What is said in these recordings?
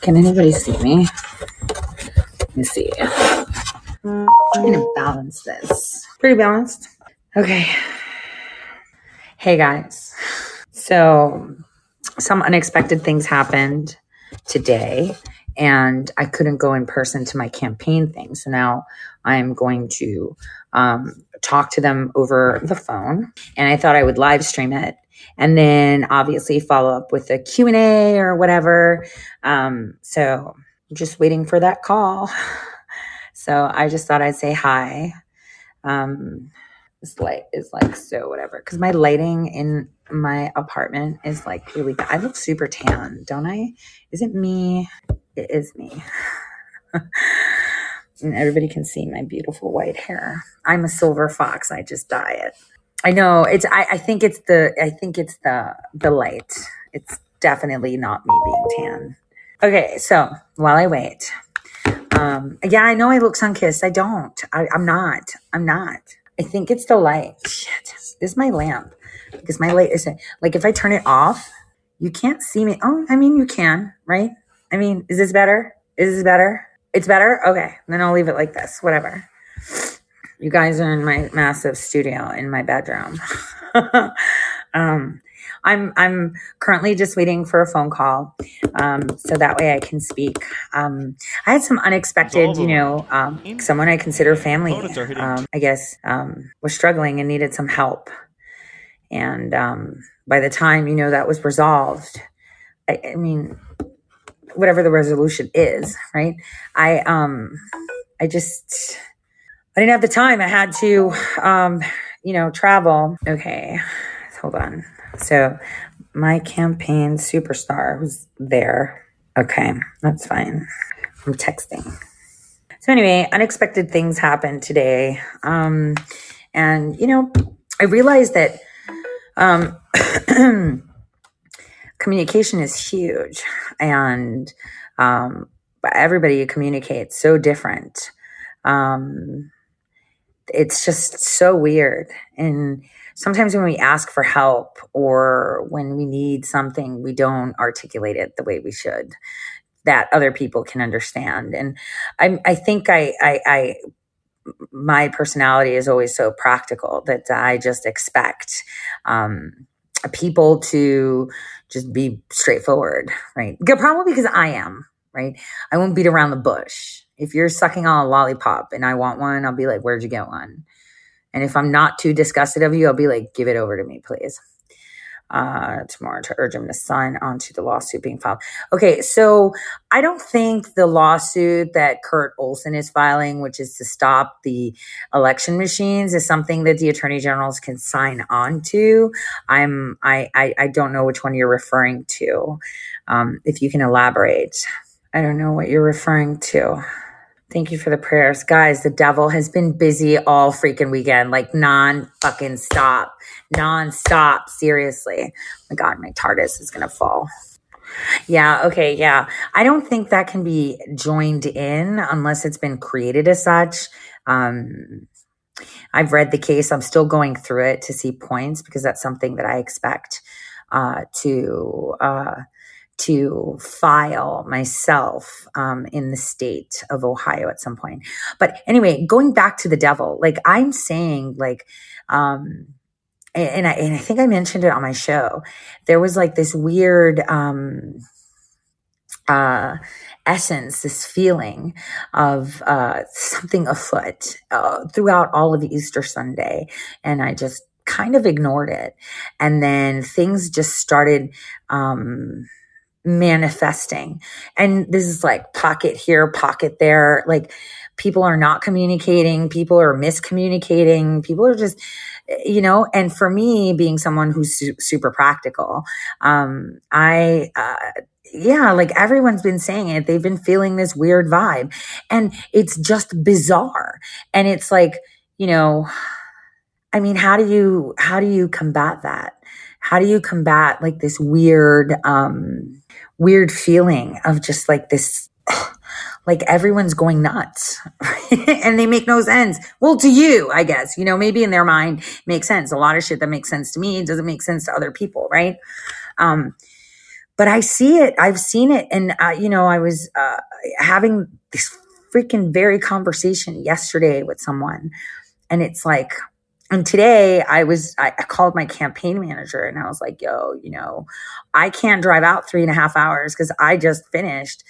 Can anybody see me? Let me see. I'm gonna balance this. Pretty balanced. Okay. Hey guys. So, some unexpected things happened today, and I couldn't go in person to my campaign thing. So now I'm going to um, talk to them over the phone, and I thought I would live stream it, and then obviously follow up with a Q and A or whatever. Um, so, just waiting for that call. So I just thought I'd say hi. Um, this light is like so whatever because my lighting in my apartment is like really bad. I look super tan, don't I? Is it me? It is me. and everybody can see my beautiful white hair. I'm a silver fox. I just dye it. I know it's. I, I think it's the. I think it's the the light. It's definitely not me being tan. Okay, so while I wait, um, yeah, I know I look sun kissed. I don't. I, I'm not. I'm not. I think it's the light. Shit. This is my lamp because my light isn't like if I turn it off, you can't see me. Oh, I mean, you can, right? I mean, is this better? Is this better? It's better? Okay. Then I'll leave it like this. Whatever. You guys are in my massive studio in my bedroom. um, I'm I'm currently just waiting for a phone call, um, so that way I can speak. Um, I had some unexpected, you know, um, someone I consider family. Um, I guess um, was struggling and needed some help, and um, by the time you know that was resolved, I, I mean, whatever the resolution is, right? I um, I just I didn't have the time. I had to, um, you know, travel. Okay, hold on. So my campaign superstar was there. Okay, that's fine. I'm texting. So anyway, unexpected things happened today. Um, and you know, I realized that um, communication is huge and um, everybody communicates so different. Um, it's just so weird. And sometimes when we ask for help or when we need something, we don't articulate it the way we should that other people can understand. And I, I think I, I, I my personality is always so practical that I just expect um, people to just be straightforward, right? Good, Probably because I am, right? I won't beat around the bush. If you're sucking on a lollipop and I want one, I'll be like, where'd you get one? And if I'm not too disgusted of you, I'll be like, give it over to me, please. Uh, tomorrow to urge him to sign onto the lawsuit being filed. Okay, so I don't think the lawsuit that Kurt Olsen is filing, which is to stop the election machines, is something that the attorney generals can sign on to. I'm I I, I don't know which one you're referring to. Um, if you can elaborate, I don't know what you're referring to. Thank you for the prayers. Guys, the devil has been busy all freaking weekend, like non fucking stop, non stop. Seriously. Oh my God, my TARDIS is going to fall. Yeah, okay, yeah. I don't think that can be joined in unless it's been created as such. Um, I've read the case. I'm still going through it to see points because that's something that I expect uh, to. Uh, to file myself um, in the state of Ohio at some point. But anyway, going back to the devil, like I'm saying, like, um, and I, and I think I mentioned it on my show. There was like this weird um, uh, essence, this feeling of uh, something afoot uh, throughout all of Easter Sunday, and I just kind of ignored it. And then things just started. Um, manifesting. And this is like pocket here, pocket there. Like people are not communicating, people are miscommunicating, people are just, you know, and for me, being someone who's su- super practical, um, I, uh, yeah, like everyone's been saying it. They've been feeling this weird vibe and it's just bizarre. And it's like, you know, I mean, how do you, how do you combat that? How do you combat like this weird, um, weird feeling of just like this like everyone's going nuts and they make no sense. Well, to you, I guess, you know, maybe in their mind makes sense. A lot of shit that makes sense to me doesn't make sense to other people, right? Um, but I see it. I've seen it. And, uh, you know, I was uh, having this freaking very conversation yesterday with someone. And it's like, and today I was, I, called my campaign manager and I was like, yo, you know, I can't drive out three and a half hours because I just finished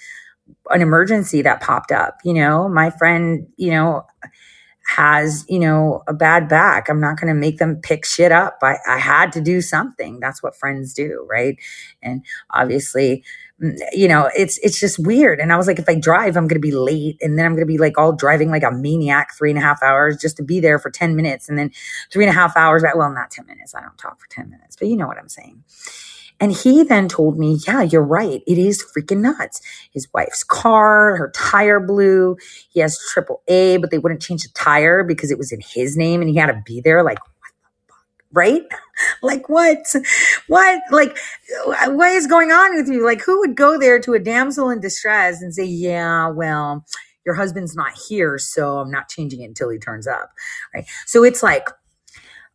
an emergency that popped up. You know, my friend, you know, has, you know, a bad back. I'm not going to make them pick shit up. I, I had to do something. That's what friends do. Right. And obviously, you know, it's, it's just weird. And I was like, if I drive, I'm to be late and then I'm to be like all driving like a maniac three and a half hours just to be there for 10 minutes. And then three and a half hours. Well, not 10 minutes. I don't talk for 10 minutes, but you know what I'm saying. And he then told me, yeah, you're right. It is freaking nuts. His wife's car, her tire blew. He has triple A, but they wouldn't change the tire because it was in his name and he had to be there. Like, what the fuck? Right? like, what? What? Like, what is going on with you? Like, who would go there to a damsel in distress and say, yeah, well, your husband's not here, so I'm not changing it until he turns up. Right. So it's like,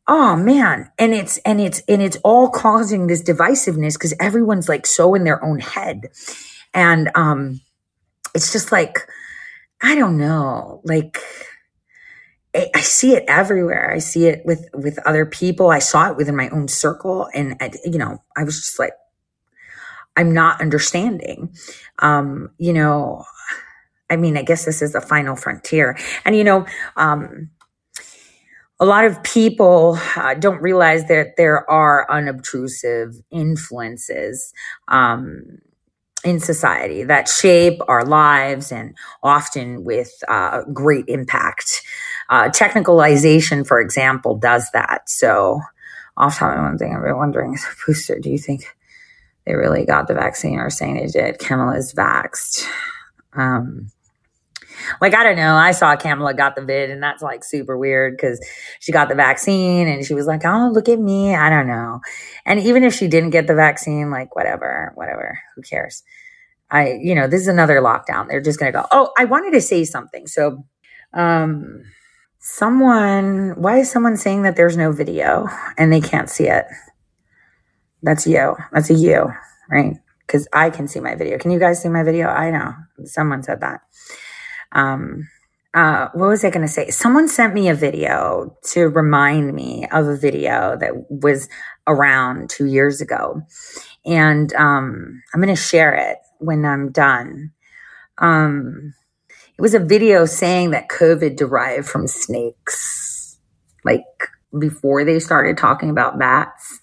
oh man and it's and it's and it's all causing this divisiveness because everyone's like so in their own head and um it's just like i don't know like I, see it everywhere. I see it with with other people. I saw it within my own circle, and I, you know, I was just like, I'm not understanding. Um, you know, I mean, I guess this is the final frontier, and you know, um, a lot of people uh, don't realize that there are unobtrusive influences um, in society that shape our lives and often with uh, great impact. Uh, technicalization, for example, does that. So, top one thing I've been wondering is, booster, do you think they really got the vaccine or saying they did? Kamala's vaxxed. Um, like, I don't know. I saw Kamala got the vid and that's like super weird because she got the vaccine and she was like, oh, look at me. I don't know. And even if she didn't get the vaccine, like, whatever, whatever, who cares? I, you know, this is another lockdown. They're just going to go, oh, I wanted to say something. So, um, someone, why is someone saying that there's no video and they can't see it? That's you. That's a you, right? Because I can see my video. Can you guys see my video? I know. Someone said that um, uh, what was I going to say? Someone sent me a video to remind me of a video that was around two years ago. And um, I'm going to share it when I'm done. Um, it was a video saying that COVID derived from snakes. Like before they started talking about bats,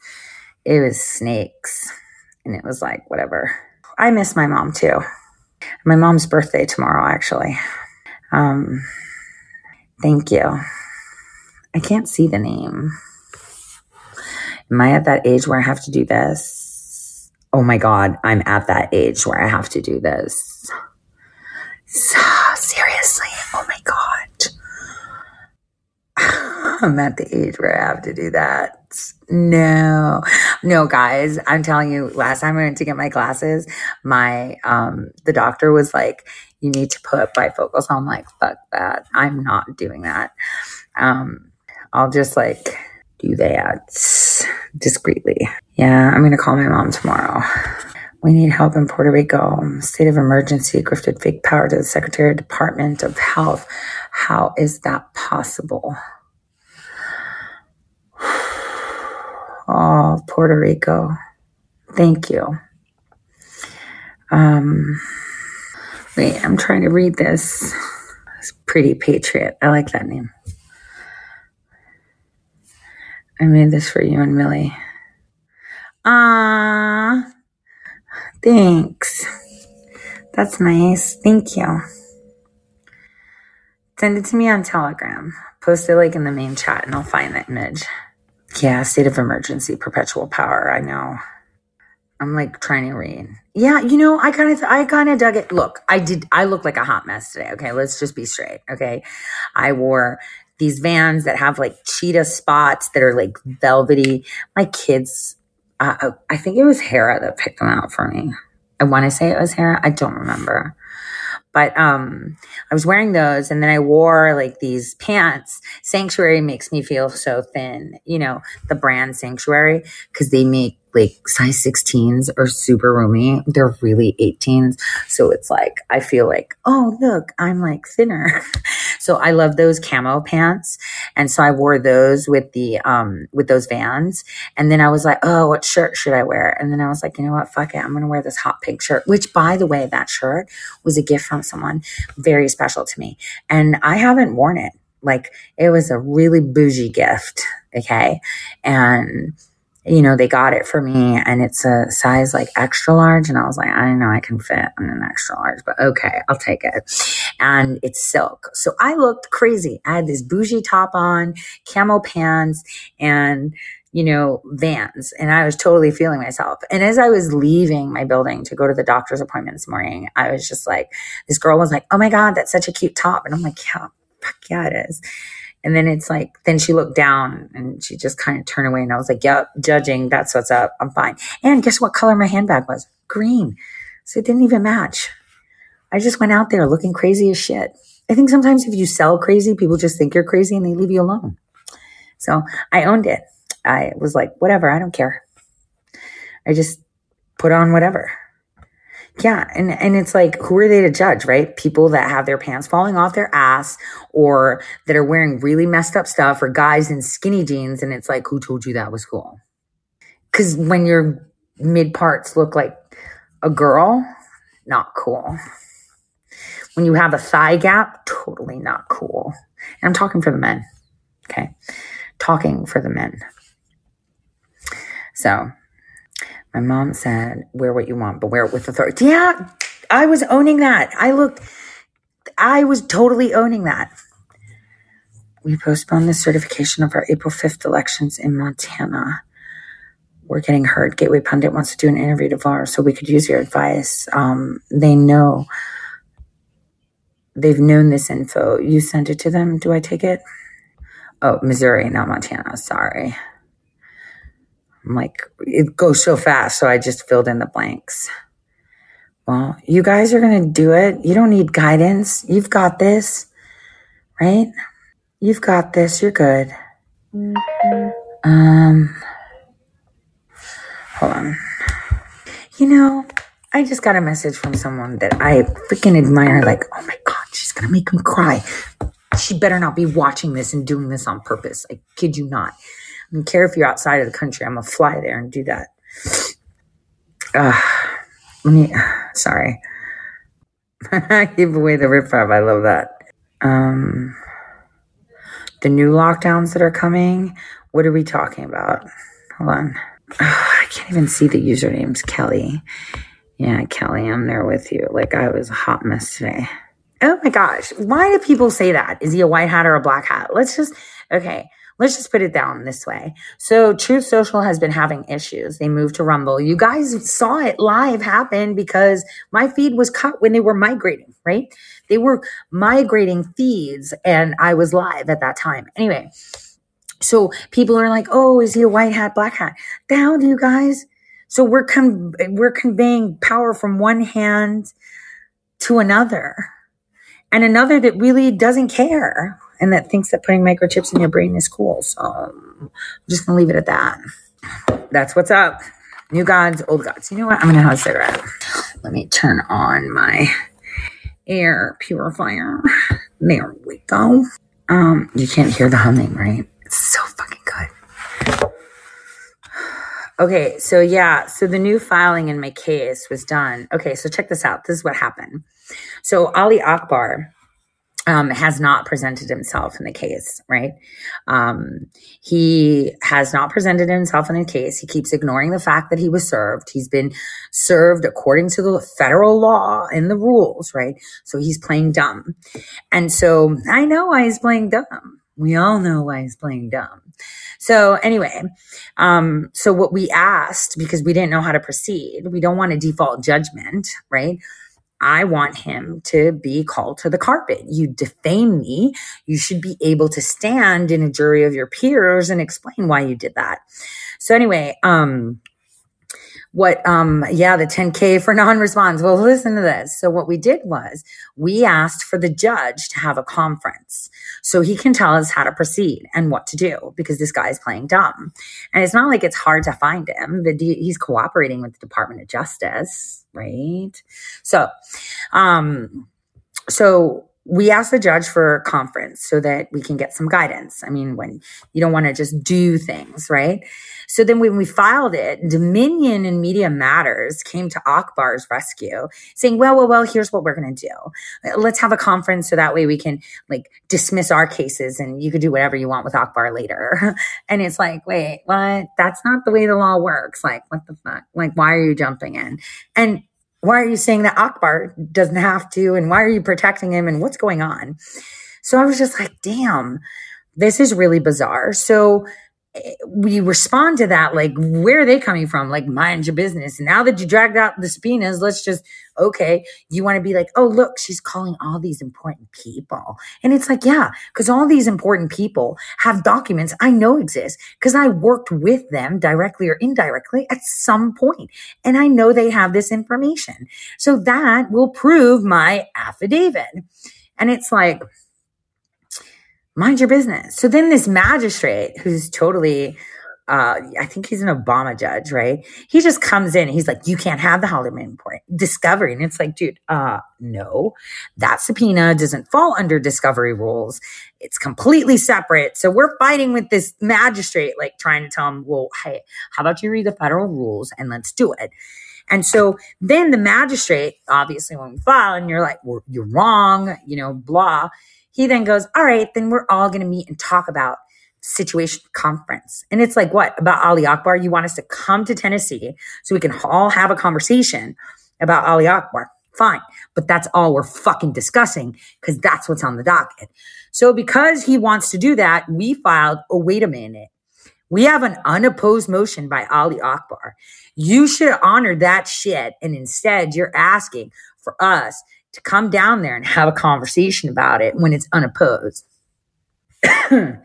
it was snakes. And it was like, whatever. I miss my mom too. My mom's birthday tomorrow, actually. Um, thank you. I can't see the name. Am I at that age where I have to do this? Oh my God, I'm at that age where I have to do this. So, seriously, oh my God. I'm at the age where I have to do that. No, no, guys, I'm telling you, last time I went to get my glasses, my, um, the doctor was like, you need to put bifocals on. Like, fuck that. I'm not doing that. Um, I'll just like do that discreetly. Yeah, I'm to call my mom tomorrow. We need help in Puerto Rico. State of emergency grifted fake power to the Secretary of Department of Health. How is that possible? Oh, Puerto Rico. Thank you. Um, Wait, I'm trying to read this. It's Pretty Patriot. I like that name. I made this for you and Millie. Ah, thanks. That's nice. Thank you. Send it to me on Telegram. Post it like in the main chat and I'll find the image. Yeah, state of emergency, perpetual power. I know. I'm like trying to read. Yeah, you know, I kind of, I kind of dug it. Look, I did, I look like a hot mess today. Okay, let's just be straight. Okay, I wore these vans that have like cheetah spots that are like velvety. My kids, uh, I think it was Hera that picked them out for me. I want to say it was Hera. I don't remember, But um, I was wearing those, and then I wore like these pants. Sanctuary makes me feel so thin, you know, the brand Sanctuary, because they make like size 16s are super roomy. They're really 18s. So it's like, I feel like, oh, look, I'm like thinner. so I love those camo pants. And so I wore those with the, um, with those vans. And then I was like, oh, what shirt should I wear? And then I was like, you know what? Fuck it. I'm going to wear this hot pink shirt, which by the way, that shirt was a gift from someone very special to me. And I haven't worn it. Like it was a really bougie gift. Okay. And, you know, they got it for me and it's a size like extra large. And I was like, I don't know I can fit in an extra large, but okay, I'll take it. And it's silk. So I looked crazy. I had this bougie top on, camo pants, and you know, vans. And I was totally feeling myself. And as I was leaving my building to go to the doctor's appointment this morning, I was just like, this girl was like, Oh my God, that's such a cute top. And I'm like, Yeah, fuck yeah, it is. And then it's like, then she looked down and she just kind of turned away. And I was like, yep, judging. That's what's up. I'm fine. And guess what color my handbag was? Green. So it didn't even match. I just went out there looking crazy as shit. I think sometimes if you sell crazy, people just think you're crazy and they leave you alone. So I owned it. I was like, whatever, I don't care. I just put on whatever. Yeah, and and it's like who are they to judge, right? People that have their pants falling off their ass or that are wearing really messed up stuff or guys in skinny jeans and it's like who told you that was cool? Cuz when your mid parts look like a girl, not cool. When you have a thigh gap, totally not cool. And I'm talking for the men. Okay? Talking for the men. So, my mom said, wear what you want, but wear it with authority. Yeah, I was owning that. I looked, I was totally owning that. We postponed the certification of our April 5th elections in Montana. We're getting heard. Gateway Pundit wants to do an interview tomorrow, so we could use your advice. Um, they know, they've known this info. You sent it to them. Do I take it? Oh, Missouri, not Montana. Sorry. I'm like, it goes so fast. So I just filled in the blanks. Well, you guys are going to do it. You don't need guidance. You've got this, right? You've got this. You're good. Um, hold on. You know, I just got a message from someone that I freaking admire. Like, oh my God, she's going to make me cry. She better not be watching this and doing this on purpose. I kid you not don't care if you're outside of the country. I'm gonna fly there and do that. Uh, let me. Sorry. Give away the riffraff. I love that. Um, the new lockdowns that are coming. What are we talking about? Hold on. Oh, I can't even see the usernames. Kelly. Yeah, Kelly, I'm there with you. Like I was a hot mess today. Oh my gosh. Why do people say that? Is he a white hat or a black hat? Let's just, okay. Let's just put it down this way. So Truth Social has been having issues. They moved to Rumble. You guys saw it live happen because my feed was cut when they were migrating, right? They were migrating feeds and I was live at that time. Anyway, so people are like, "Oh, is he a white hat, black hat?" The hell do you guys? So we're con- we're conveying power from one hand to another, and another that really doesn't care and that thinks that putting microchips in your brain is cool. So I'm just gonna leave it at that. That's what's up. New gods, old gods. You know what? I'm gonna have a cigarette. Let me turn on my air purifier. There we go. Um, you can't hear the humming, right? It's so fucking good. Okay, so yeah, so the new filing in my case was done. Okay, so check this out. This is what happened. So Ali Akbar um, has not presented himself in the case, right? Um, he has not presented himself in the case. He keeps ignoring the fact that he was served. He's been served according to the federal law and the rules, right? So he's playing dumb. And so I know why he's playing dumb. We all know why he's playing dumb. So anyway, um, so what we asked, because we didn't know how to proceed, we don't want a default judgment, right? I want him to be called to the carpet. You defame me. You should be able to stand in a jury of your peers and explain why you did that. So anyway, um, what um yeah the 10k for non-response. Well listen to this. So what we did was we asked for the judge to have a conference so he can tell us how to proceed and what to do because this guy is playing dumb. And it's not like it's hard to find him. The he's cooperating with the department of justice right? So um so we asked the judge for a conference so that we can get some guidance. I mean, when you don't want to just do things, right? So then when we filed it, Dominion and Media Matters came to Akbar's rescue saying, well, well, well, here's what we're going to do. Let's have a conference so that way we can like dismiss our cases and you could do whatever you want with Akbar later. and it's like, wait, what? That's not the way the law works. Like, what the fuck? Like, why are you jumping in? And why are you saying that Akbar doesn't have to? And why are you protecting him? And what's going on? So I was just like, damn, this is really bizarre. So Eh, we respond to that like where are they coming from? Like mind your business. Now that you dragged out the subpoenas let's just okay you want to be like oh look she's calling all these important people. And it's like yeah because all these important people have documents i know exist because i worked with them directly or indirectly at some point and i know they have this information. So that will prove my affidavit. And it's like mind your business. So then this magistrate who's totally uh, I think he's an Obama judge, right? He just comes in. And he's like, you can't have the Halderman report discovery. And it's like, dude, uh, no, that subpoena doesn't fall under discovery rules. It's completely separate. So we're fighting with this magistrate, like trying to tell him, well, hey, how about you read the federal rules and let's do it. And so then the magistrate, obviously, when we file and you're like, well, you're wrong, you know, blah he then goes, All right, then we're all going to meet and talk about situation conference. And it's like, what about Ali Akbar? You want us to come to Tennessee so we can all have a conversation about Ali Akbar. Fine. But that's all we're fucking discussing because that's what's on the docket. So because he wants to do that, we filed, oh, wait a minute. We have an unopposed motion by Ali Akbar. You should honor that shit. And instead, you're asking for us to come down there and have a conversation about it when it's unopposed. that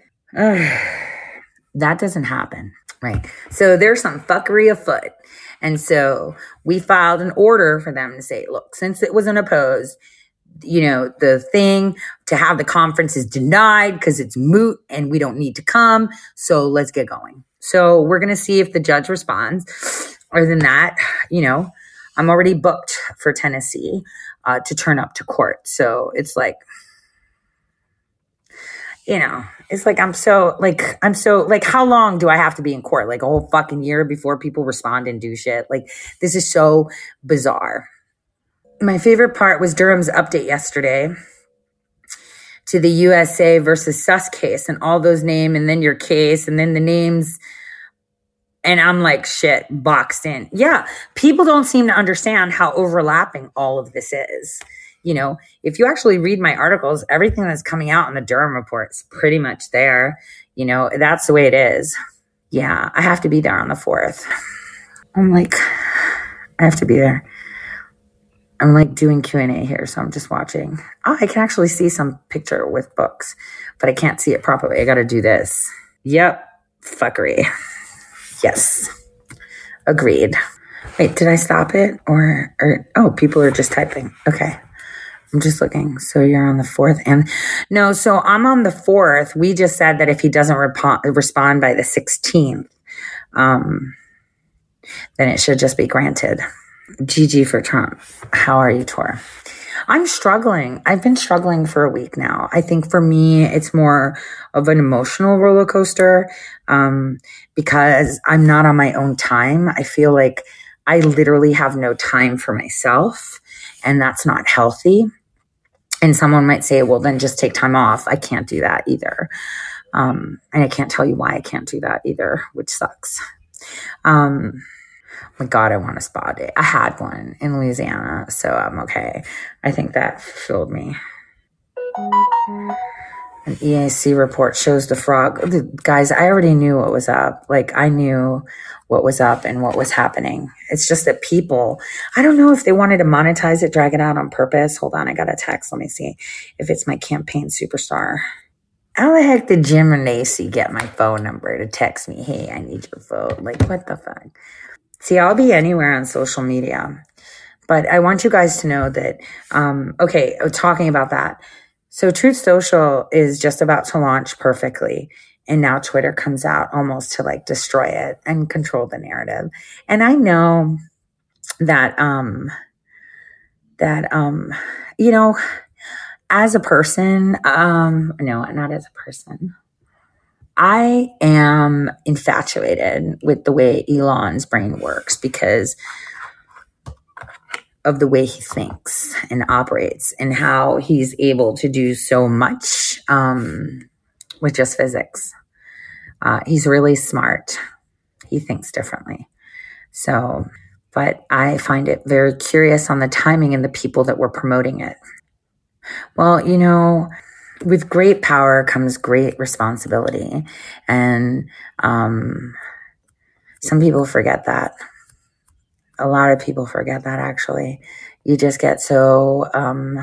doesn't happen, right? So there's some fuckery afoot. And so we filed an order for them to say, look, since it was unopposed, you know, the thing to have the conference is denied because it's moot and we don't need to come. So let's get going. So we're going to see if the judge responds. Other than that, you know, I'm already booked for Tennessee uh, to turn up to court. So it's like, you know, it's like I'm so like I'm so like how long do I have to be in court? Like a whole fucking year before people respond and do shit. Like this is so bizarre. My favorite part was Durham's update yesterday to the USA versus Sus case and all those name and then your case and then the names and I'm like, shit, boxed in. Yeah, people don't seem to understand how overlapping all of this is. You know, if you actually read my articles, everything that's coming out in the Durham report is pretty much there. You know, that's the way it is. Yeah, I have to be there on the 4th. I'm like, I have to be there. I'm like doing Q&A here, so I'm just watching. Oh, I can actually see some picture with books, but I can't see it properly. I got to do this. Yep, fuckery. Yes. Agreed. Wait, did I stop it? Or, or, oh, people are just typing. Okay. I'm just looking. So you're on the fourth and no, so I'm on the fourth. We just said that if he doesn't rep- respond by the 16th, um, then it should just be granted. GG for Trump. How are you, Tor? I'm struggling. I've been struggling for a week now. I think for me, it's more of an emotional roller coaster um, because I'm not on my own time. I feel like I literally have no time for myself, and that's not healthy. And someone might say, well, then just take time off. I can't do that either. Um, and I can't tell you why I can't do that either, which sucks. Um, my God, I want a spa day. I had one in Louisiana, so I'm okay. I think that filled me. An EAC report shows the frog. Guys, I already knew what was up. Like, I knew what was up and what was happening. It's just that people, I don't know if they wanted to monetize it, drag it out on purpose. Hold on, I got a text. Let me see if it's my campaign superstar. How the heck did Jim Renacci get my phone number to text me, hey, I need your vote? Like, what the fuck? See, I'll be anywhere on social media, but I want you guys to know that, um, okay, uh, talking about that. So Truth Social is just about to launch perfectly. And now Twitter comes out almost to like destroy it and control the narrative. And I know that, um, that, um, you know, as a person, um, no, not as a person. I am infatuated with the way Elon's brain works because of the way he thinks and operates and how he's able to do so much um, with just physics. Uh, he's really smart. He thinks differently. So, but I find it very curious on the timing and the people that were promoting it. Well, you know, with great power comes great responsibility. And um, some people forget that. A lot of people forget that actually. You just get so um,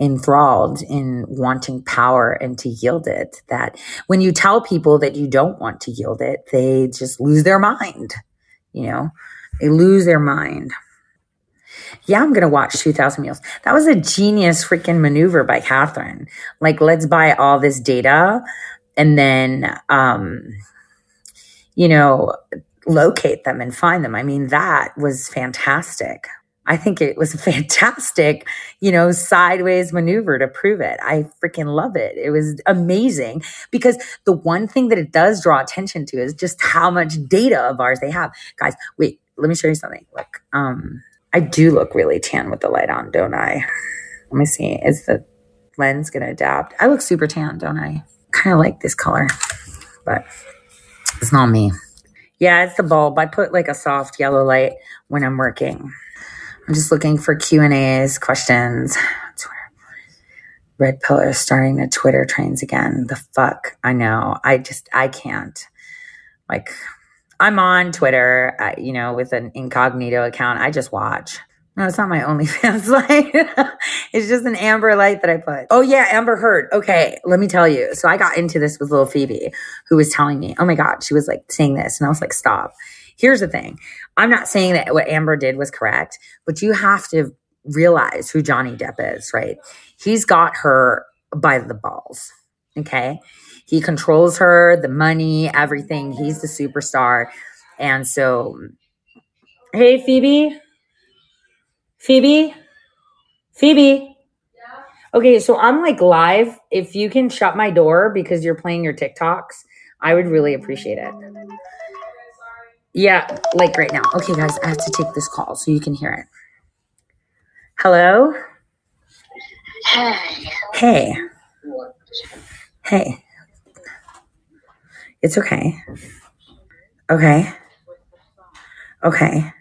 enthralled in wanting power and to yield it that when you tell people that you don't want to yield it, they just lose their mind. You know, they lose their mind yeah, I'm going to watch 2000 Mules. That was a genius freaking maneuver by Catherine. Like, let's buy all this data and then, um, you know, locate them and find them. I mean, that was fantastic. I think it was a fantastic, you know, sideways maneuver to prove it. I freaking love it. It was amazing because the one thing that it does draw attention to is just how much data of ours they have. Guys, wait, let me show you something. Look, um, I do look really tan with the light on, don't I? Let me see. Is the lens going to adapt? I look super tan, don't I? Kind of like this color, but it's not me. Yeah, it's the bulb. I put like a soft yellow light when I'm working. I'm just looking for Q and A's, questions. Red pillar starting the Twitter trains again. The fuck? I know. I just I can't. Like I'm on Twitter, uh, you know, with an incognito account. I just watch. No, it's not my OnlyFans light. it's just an Amber light that I put. Oh yeah, Amber Heard. Okay, let me tell you. So I got into this with little Phoebe, who was telling me, "Oh my God," she was like saying this, and I was like, "Stop." Here's the thing. I'm not saying that what Amber did was correct, but you have to realize who Johnny Depp is, right? He's got her by the balls. Okay. He controls her, the money, everything. He's the superstar. And so, hey, Phoebe. Phoebe. Phoebe. Yeah? Okay, so I'm like live. If you can shut my door because you're playing your TikToks, I would really appreciate it. Yeah, like right now. Okay, guys, I have to take this call so you can hear it. Hello? Hey. Hey. Hey. It's okay. Okay. Okay.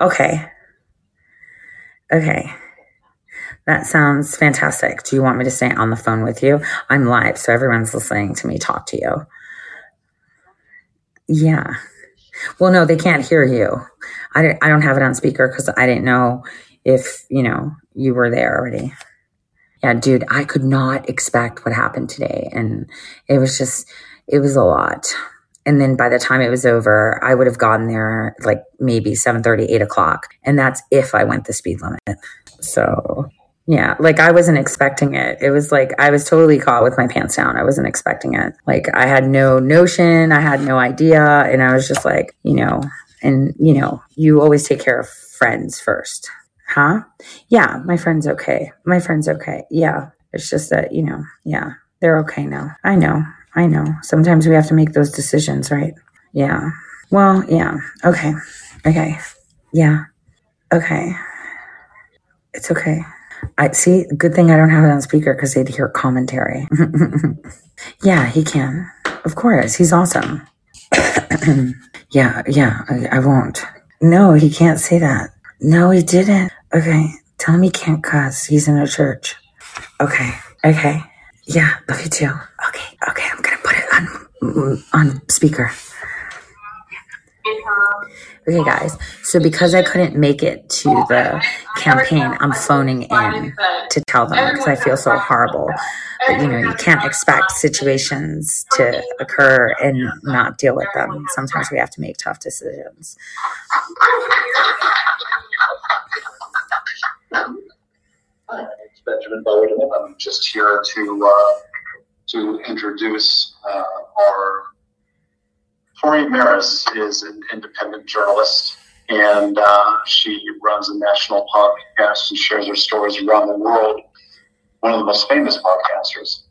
Okay. Okay. That sounds fantastic. Do you want me to stay on the phone with you? I'm live, so everyone's listening to me talk to you. Yeah. Well, no, they can't hear you. I, I don't have it on speaker because I didn't know if, you know, you were there already yeah, dude, I could not expect what happened today. And it was just, it was a lot. And then by the time it was over, I would have gotten there like maybe 7 30, 8 o'clock. And that's if I went the speed limit. So yeah, like I wasn't expecting it. It was like I was totally caught with my pants down. I wasn't expecting it. Like I had no notion, I had no idea. And I was just like, you know, and you know, you always take care of friends first. Huh? Yeah, my friend's okay. My friend's okay. Yeah. It's just that, you know, yeah, they're okay now. I know. I know. Sometimes we have to make those decisions, right? Yeah. Well, yeah. Okay. Okay. Yeah. Okay. It's okay. I see. Good thing I don't have it on speaker because they'd hear commentary. yeah, he can. Of course. He's awesome. yeah. Yeah. I, I won't. No, he can't say that. No, he didn't. Okay. Tell him he can't cuss. He's in a church. Okay. Okay. Yeah. Love you too. Okay. Okay. I'm gonna put it on on speaker. Okay, guys. So because I couldn't make it to the campaign, I'm phoning in to tell them because I feel so horrible. But you know, you can't expect situations to occur and not deal with them. Sometimes we have to make tough decisions. Hi, it's Benjamin Bowden. I'm just here to uh, to introduce uh, our Tore Maras is an independent journalist, and uh, she runs a national podcast and shares her stories around the world. One of the most famous podcasters,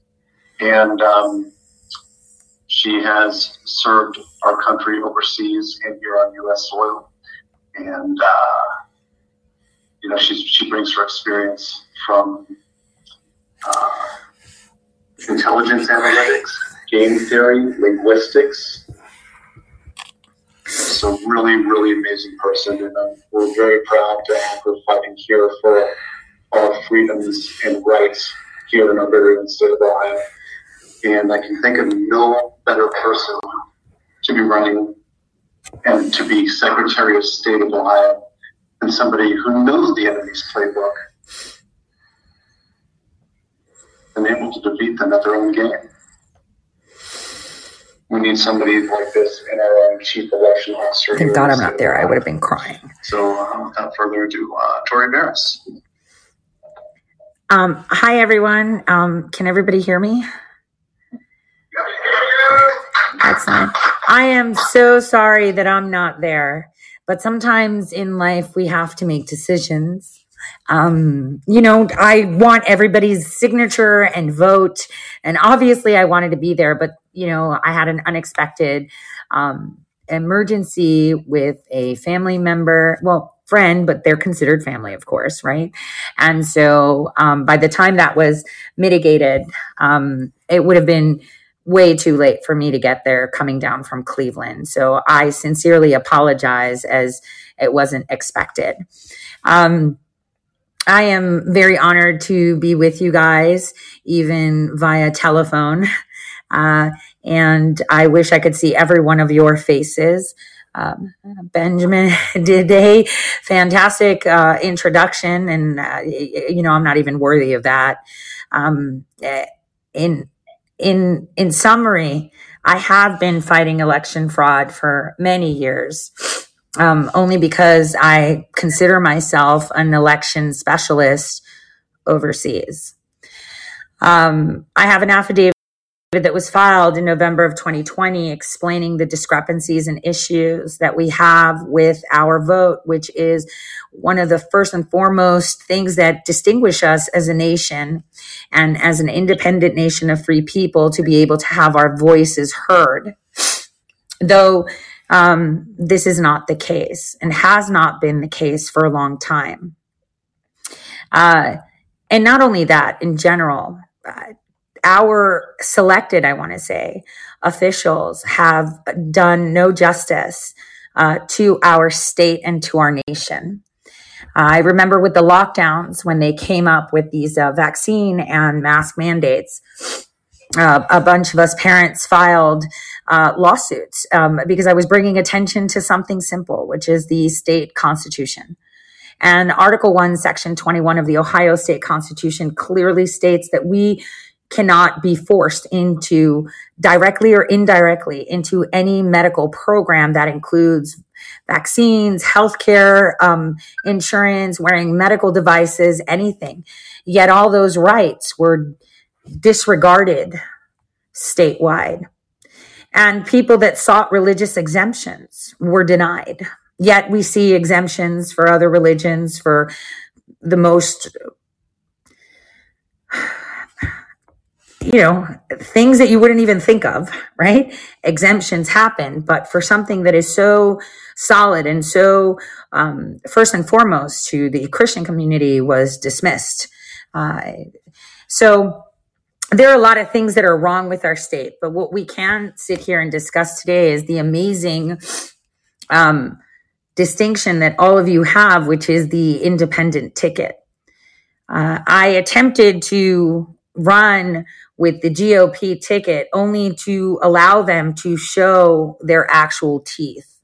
and um, she has served our country overseas and here on U.S. soil, and uh, you know she she brings her experience from uh, intelligence analytics, game theory, linguistics, a really, really amazing person, and um, we're very proud to have her fighting here for our freedoms and rights here in our very state of Ohio. And I can think of no better person to be running and to be Secretary of State of Ohio than somebody who knows the enemy's playbook and able to defeat them at their own game we need somebody like this in our own chief election officer. Thank God I'm not there. I would have been crying. So, uh, without further ado, uh, Tore Maras. Um, hi, everyone. Um, can everybody hear me? Excellent. I am so sorry that I'm not there, but sometimes in life we have to make decisions um, you know, I want everybody's signature and vote. And obviously, I wanted to be there, but, you know, I had an unexpected um, emergency with a family member. Well, friend, but they're considered family, of course, right? And so um, by the time that was mitigated, um, it would have been way too late for me to get there coming down from Cleveland. So I sincerely apologize as it wasn't expected. Um, I am very honored to be with you guys, even via telephone. Uh, and I wish I could see every one of your faces. Um, Benjamin did a fantastic uh, introduction, and uh, you know I'm not even worthy of that. Um, eh, in in in summary, I have been fighting election fraud for many years um, only because I consider myself an election specialist overseas. Um, I have an affidavit that was filed in November of 2020 explaining the discrepancies and issues that we have with our vote, which is one of the first and foremost things that distinguish us as a nation and as an independent nation of free people to be able to have our voices heard. Though um, this is not the case and has not been the case for a long time. Uh, and not only that, in general, uh, our selected, I want to say, officials have done no justice uh, to our state and to our nation. I remember with the lockdowns when they came up with these uh, vaccine and mask mandates, uh, a bunch of us parents filed uh, lawsuits um, because I was bringing attention to something simple, which is the state constitution. And Article 1, Section 21 of the Ohio State Constitution clearly states that we cannot be forced into directly or indirectly into any medical program that includes vaccines, healthcare, um, insurance, wearing medical devices, anything. Yet all those rights were disregarded statewide. And people that sought religious exemptions were denied. Yet we see exemptions for other religions for the most, you know, things that you wouldn't even think of, right? Exemptions happen, but for something that is so solid and so, um, first and foremost to the Christian community was dismissed. Uh, so, there are a lot of things that are wrong with our state, but what we can sit here and discuss today is the amazing um, distinction that all of you have, which is the independent ticket. Uh, I attempted to run with the GOP ticket only to allow them to show their actual teeth.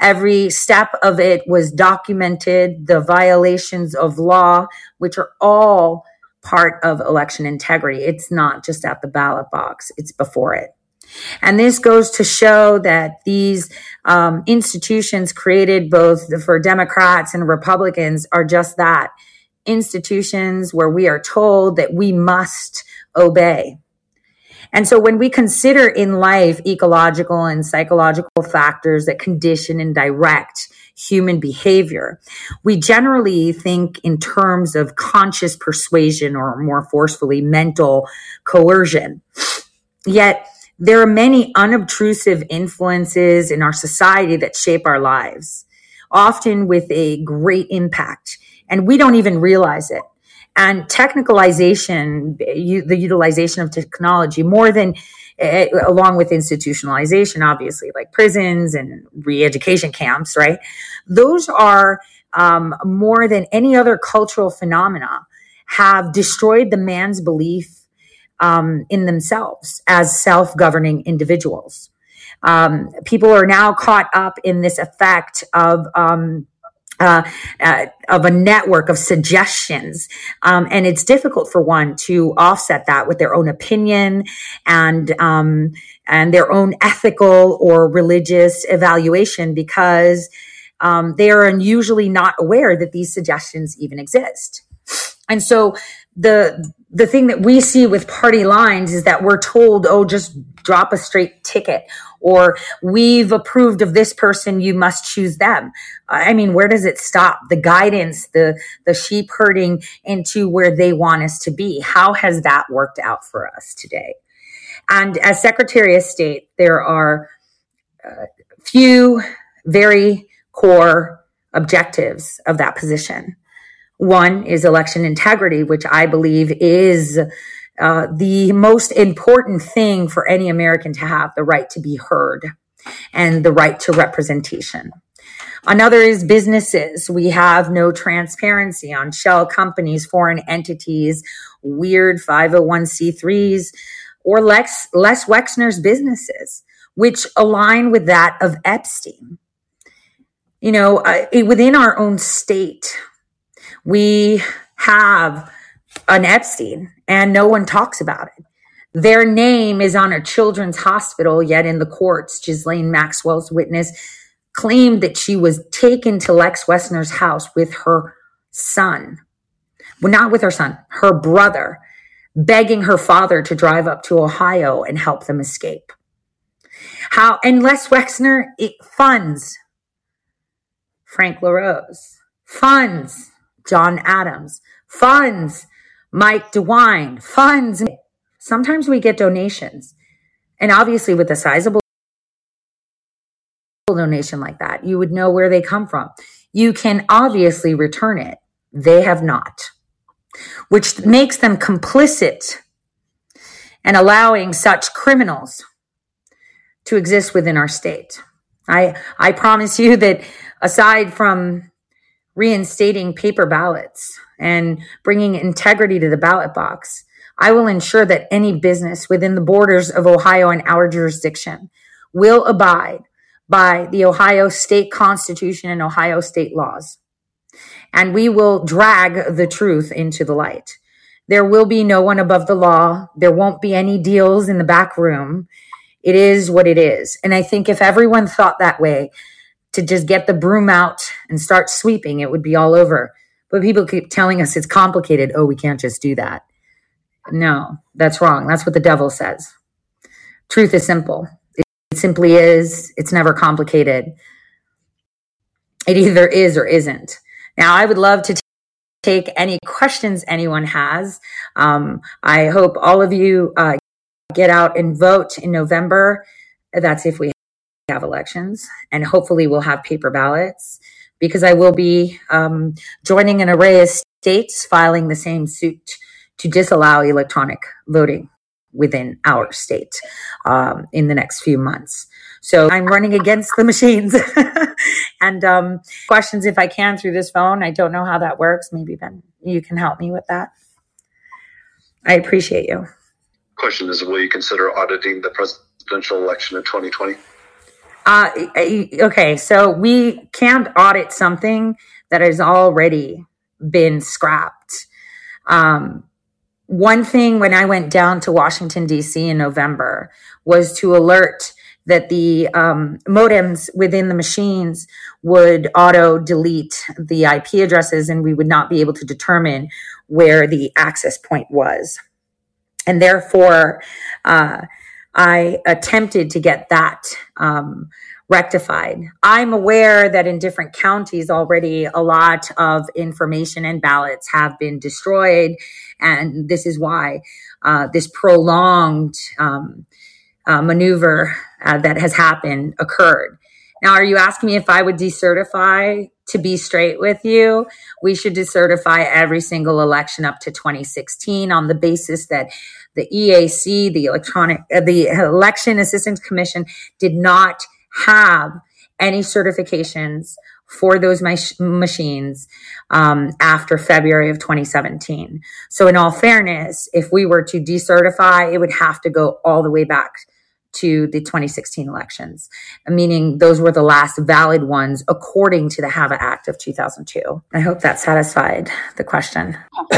Every step of it was documented, the violations of law, which are all part of election integrity. It's not just at the ballot box, it's before it. And this goes to show that these um, institutions created both for Democrats and Republicans are just that institutions where we are told that we must obey. And so when we consider in life ecological and psychological factors that condition and direct human behavior, we generally think in terms of conscious persuasion or more forcefully mental coercion. Yet there are many unobtrusive influences in our society that shape our lives, often with a great impact, and we don't even realize it and technicalization, the utilization of technology more than uh, along with institutionalization, obviously, like prisons and re-education camps, right? Those are um, more than any other cultural phenomena have destroyed the man's belief um, in themselves as self-governing individuals. Um, people are now caught up in this effect of um, uh, uh, of a network of suggestions. Um, and it's difficult for one to offset that with their own opinion and, um, and their own ethical or religious evaluation because um, they are usually not aware that these suggestions even exist. And so the the thing that we see with party lines is that we're told, oh, just drop a straight ticket or we've approved of this person you must choose them. I mean where does it stop? The guidance the the sheep herding into where they want us to be. How has that worked out for us today? And as secretary of state there are uh, few very core objectives of that position one is election integrity which i believe is uh, the most important thing for any American to have the right to be heard and the right to representation. Another is businesses. We have no transparency on shell companies, foreign entities, weird 501c3s, or Les, Les Wexner's businesses, which align with that of Epstein. You know, uh, within our own state, we have an Epstein and no one talks about it. Their name is on a children's hospital, yet in the courts, Ghislaine Maxwell's witness claimed that she was taken to Lex Wexner's house with her son. Well, not with her son, her brother, begging her father to drive up to Ohio and help them escape. How, and Les Wexner it funds Frank LaRose, funds John Adams, funds Mike DeWine, funds. Sometimes we get donations. And obviously, with a sizable donation like that, you would know where they come from. You can obviously return it. They have not, which makes them complicit and allowing such criminals to exist within our state. I, I promise you that aside from reinstating paper ballots, and bringing integrity to the ballot box, I will ensure that any business within the borders of Ohio and our jurisdiction will abide by the Ohio state constitution and Ohio state laws. And we will drag the truth into the light. There will be no one above the law. There won't be any deals in the back room. It is what it is. And I think if everyone thought that way, to just get the broom out and start sweeping, it would be all over. But people keep telling us it's complicated. Oh, we can't just do that. No, that's wrong. That's what the devil says. Truth is simple. It simply is. It's never complicated. It either is or isn't. Now, I would love to t- take any questions anyone has. Um, I hope all of you uh, get out and vote in November. That's if we have elections, and hopefully we'll have paper ballots because I will be um, joining an array of states filing the same suit to disallow electronic voting within our state um, in the next few months. So I'm running against the machines. and um, questions if I can through this phone. I don't know how that works. Maybe Ben, you can help me with that. I appreciate you. Question is Will you consider auditing the presidential election in 2020? Uh, okay, so we can't audit something that has already been scrapped. Um, one thing when I went down to Washington, D.C. in November was to alert that the um, modems within the machines would auto delete the IP addresses and we would not be able to determine where the access point was. And therefore, uh, I attempted to get that um, rectified. I'm aware that in different counties already a lot of information and ballots have been destroyed. And this is why uh, this prolonged um, uh, maneuver uh, that has happened occurred. Now, are you asking me if I would decertify? To be straight with you, we should decertify every single election up to 2016 on the basis that the EAC, the electronic, uh, the Election Assistance Commission, did not have any certifications for those mach- machines um, after February of 2017. So, in all fairness, if we were to decertify, it would have to go all the way back to the 2016 elections, meaning those were the last valid ones according to the HAVA Act of 2002. I hope that satisfied the question.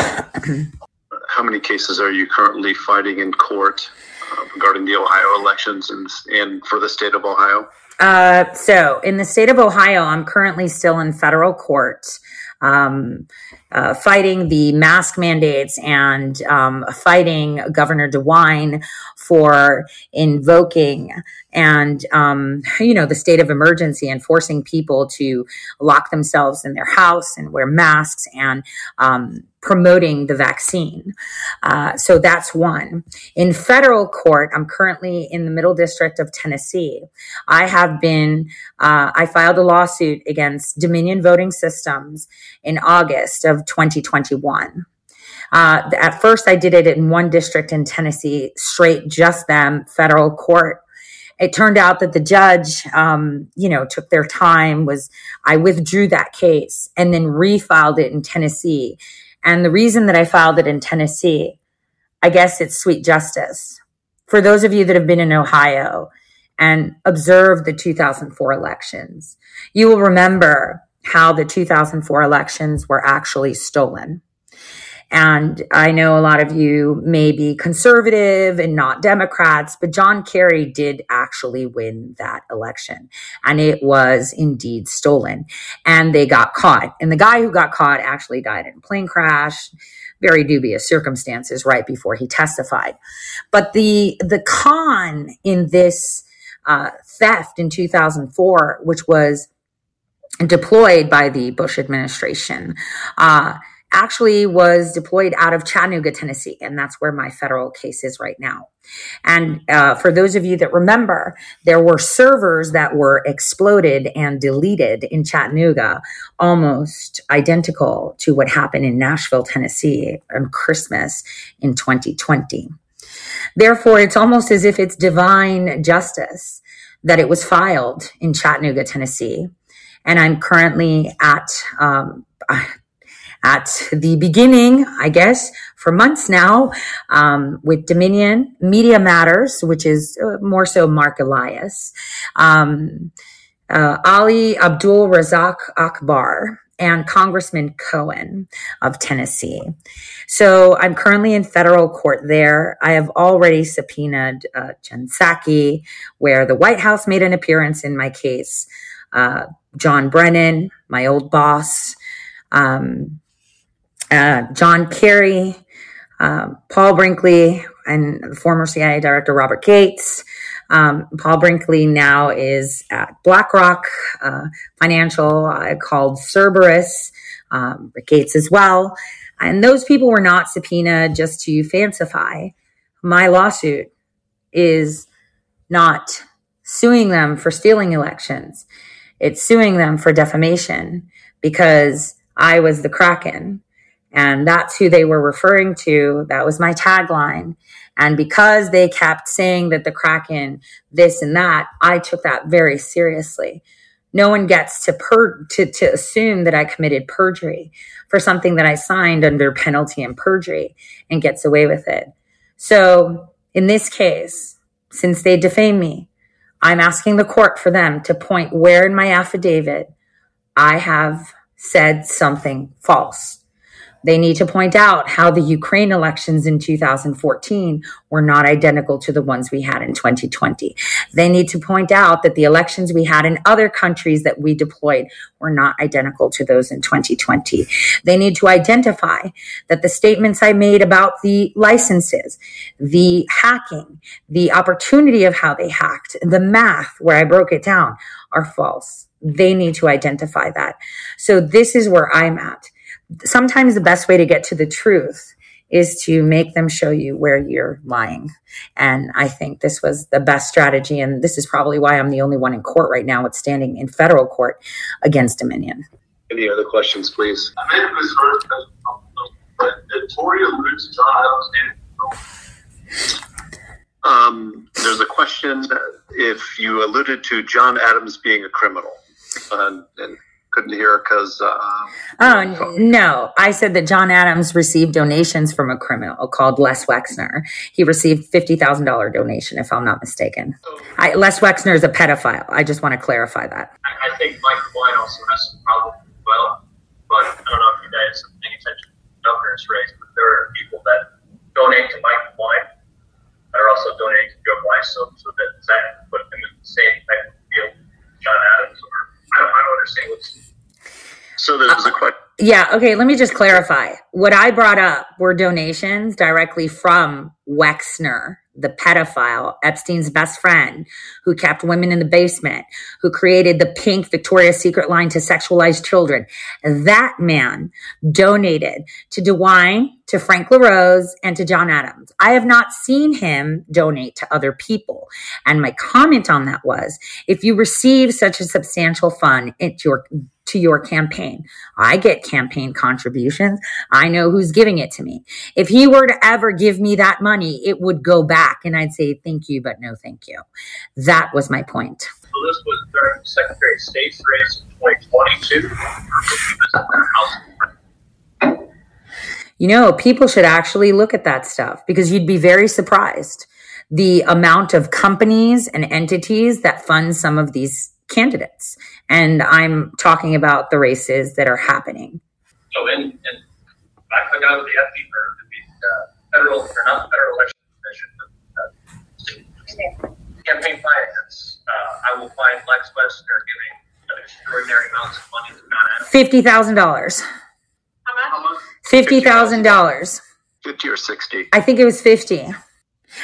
How many cases are you currently fighting in court uh, regarding the Ohio elections and, and for the state of Ohio? Uh, so, in the state of Ohio, I'm currently still in federal court. Um, uh, fighting the mask mandates and um, fighting Governor DeWine for invoking and um, you know the state of emergency and forcing people to lock themselves in their house and wear masks and um, promoting the vaccine. Uh, so that's one. In federal court, I'm currently in the Middle District of Tennessee. I have been, uh, I filed a lawsuit against Dominion Voting Systems in August of 2021. Uh, at first, I did it in one district in Tennessee, straight just them, federal court. It turned out that the judge, um, you know, took their time. Was I withdrew that case and then refiled it in Tennessee and the reason that I filed it in Tennessee, I guess it's sweet justice. For those of you that have been in Ohio and observed the 2004 elections, you will remember how the 2004 elections were actually stolen. And I know a lot of you may be conservative and not Democrats, but John Kerry did actually win that election. And it was indeed stolen. And they got caught. And the guy who got caught actually died in a plane crash. Very dubious circumstances right before he testified. But the, the con in this uh, theft in 2004, which was deployed by the Bush administration, uh, actually was deployed out of Chattanooga, Tennessee, and that's where my federal case is right now. And uh, for those of you that remember, there were servers that were exploded and deleted in Chattanooga, almost identical to what happened in Nashville, Tennessee on Christmas in 2020. Therefore, it's almost as if it's divine justice that it was filed in Chattanooga, Tennessee. And I'm currently at um, at the beginning, I guess, for months now, um, with Dominion, Media Matters, which is uh, more so Mark Elias, um, uh, Ali Abdul Razak Akbar, and Congressman Cohen of Tennessee. So I'm currently in federal court there. I have already subpoenaed uh, Jen Psaki, where the White House made an appearance in my case. Uh, John Brennan, my old boss, um, uh, John Kerry, uh, Paul Brinkley, and former CIA Director Robert Gates. Um, Paul Brinkley now is at BlackRock uh, Financial, called Cerberus, um, Gates as well. And those people were not subpoenaed just to fancify. My lawsuit is not suing them for stealing elections. It's suing them for defamation because I was the Kraken and that's who they were referring to. That was my tagline. And because they kept saying that the Kraken, this and that, I took that very seriously. No one gets to per to, to assume that I committed perjury for something that I signed under penalty and perjury and gets away with it. So in this case, since they defame me, I'm asking the court for them to point where in my affidavit I have said something false. They need to point out how the Ukraine elections in 2014 were not identical to the ones we had in 2020. They need to point out that the elections we had in other countries that we deployed were not identical to those in 2020. They need to identify that the statements I made about the licenses, the hacking, the opportunity of how they hacked, the math where I broke it down are false. They need to identify that. So this is where I'm at sometimes the best way to get to the truth is to make them show you where you're lying. And I think this was the best strategy. And this is probably why I'm the only one in court right now, standing in federal court against Dominion. Any other questions, please? I may have misheard, but did Tore allude to John Um, there's a question if you alluded to John Adams being a criminal. Uh, and couldn't hear because. Uh, oh no! I said that John Adams received donations from a criminal called Les Wexner. He received fifty thousand dollar donation, if I'm not mistaken. I, Les Wexner is a pedophile. I just want to clarify that. I, I think Mike DeWine also has some problems as well, but I don't know if you guys are paying attention to the governor's race, but there are people that donate to Mike DeWine that are also donating to Joe Weiss, so, so that that put them in the same type of field, John Adams or I don't, I don't understand what's. So there's a uh, question. Yeah, okay, let me just clarify. What I brought up were donations directly from Wexner, the pedophile, Epstein's best friend, who kept women in the basement, who created the pink Victoria's Secret line to sexualize children. That man donated to DeWine, to Frank LaRose, and to John Adams. I have not seen him donate to other people. And my comment on that was if you receive such a substantial fund, it's your to your campaign. I get campaign contributions. I know who's giving it to me. If he were to ever give me that money, it would go back and I'd say thank you, but no thank you. That was my point. So this was during Secretary of State's race in 2022. You know, people should actually look at that stuff because you'd be very surprised the amount of companies and entities that fund some of these candidates. And I'm talking about the races that are happening. So, in, in I hung out with the FD or the uh, federal, or not federal election campaign finance. Uh, I will find Lex Wexner giving an extraordinary amounts of money to John Fifty thousand dollars. How much? Fifty thousand dollars. 50 or 60. I think it was fifty.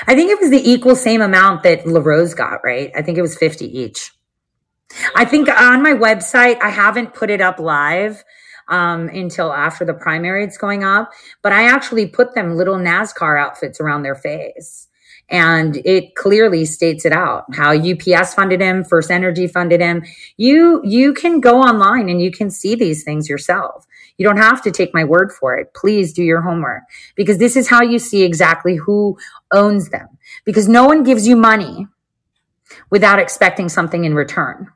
I think it was the equal same amount that LaRose got, right? I think it was fifty each. I think on my website, I haven't put it up live um, until after the primary it's going up, but I actually put them little NASCAR outfits around their face. And it clearly states it out how UPS funded him, FirstEnergy funded him. You you can go online and you can see these things yourself. You don't have to take my word for it. Please do your homework because this is how you see exactly who owns them. Because no one gives you money without expecting something in return.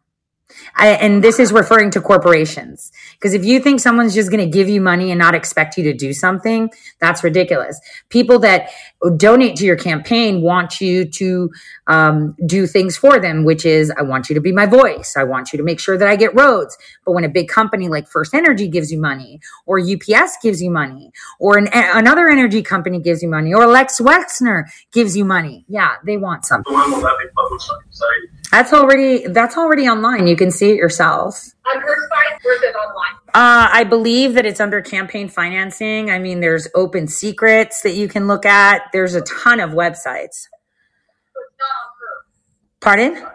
I, and this is referring to corporations. Because if you think someone's just going to give you money and not expect you to do something, that's ridiculous. People that donate to your campaign want you to um, do things for them, which is, I want you to be my voice. I want you to make sure that I get roads. But when a big company like FirstEnergy gives you money, or UPS gives you money, or an, another energy company gives you money, or Lex Wexner gives you money, yeah, they want something. When will that be published on your site? That's already that's already online. You can see it yourself. On her site, or is it online? Uh, I believe that it's under campaign financing. I mean, there's OpenSecrets that you can look at. There's a ton of websites. So it's not on her. Pardon?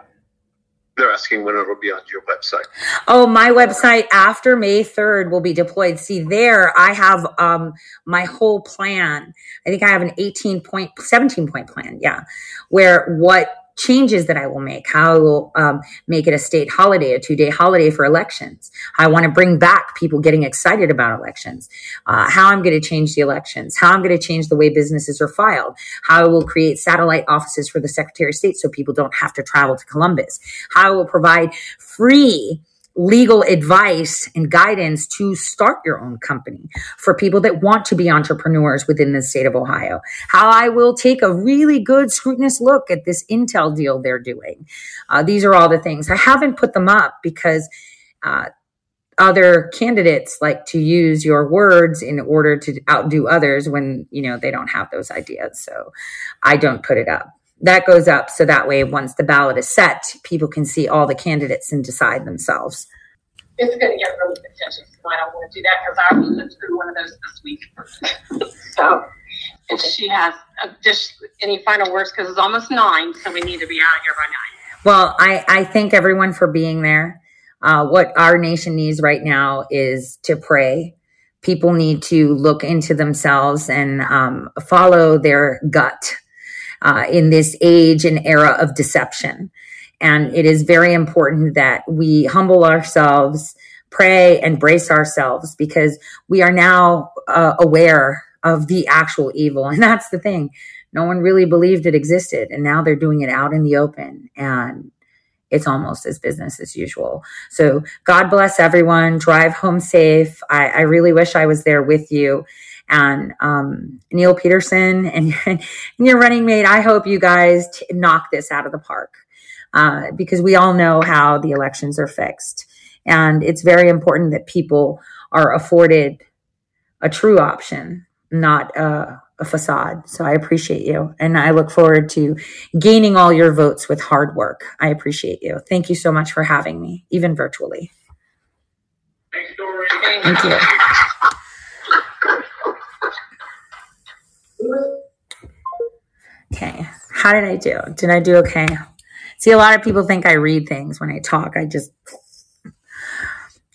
They're asking when it will be on your website. Oh, my website after May 3rd will be deployed. See, there I have um, my whole plan. I think I have an 18 point, 17 point plan. Yeah. Where what changes that I will make, how I will um, make it a state holiday, a two day holiday for elections. I want to bring back people getting excited about elections, uh, how I'm going to change the elections, how I'm going to change the way businesses are filed, how I will create satellite offices for the Secretary of State so people don't have to travel to Columbus, how I will provide free legal advice and guidance to start your own company for people that want to be entrepreneurs within the state of Ohio. How I will take a really good scrutinous look at this Intel deal they're doing. Uh, these are all the things. I haven't put them up because uh, other candidates like to use your words in order to outdo others when you know they don't have those ideas so i don't put it up that goes up. So that way once the ballot is set people can see all the candidates and decide themselves. It's gonna get really contentious, so I don't wanna do that, cause I already went through one of those this week. So, if she has, uh, just any final words, cause it's almost nine, so we need to be out of here by nine. well i, I thank everyone for being there. Uh, what our nation needs right now is to pray. People need to look into themselves and um, follow their gut uh, in this age and era of deception. And it is very important that we humble ourselves, pray, and brace ourselves because we are now uh, aware of the actual evil. And that's the thing. No one really believed it existed. And now they're doing it out in the open. And it's almost as business as usual. So God bless everyone. Drive home safe. I, I really wish I was there with you and um, Neil Peterson and, and your running mate. I hope you guys t- knock this out of the park uh, because we all know how the elections are fixed. And it's very important that people are afforded a true option, not a, a facade. So I appreciate you. And I look forward to gaining all your votes with hard work. I appreciate you. Thank you so much for having me, even virtually. Thanks, Dory. Thank you. Okay. How did I do? Did I do okay? See, a lot of people think I read things when I talk. I just,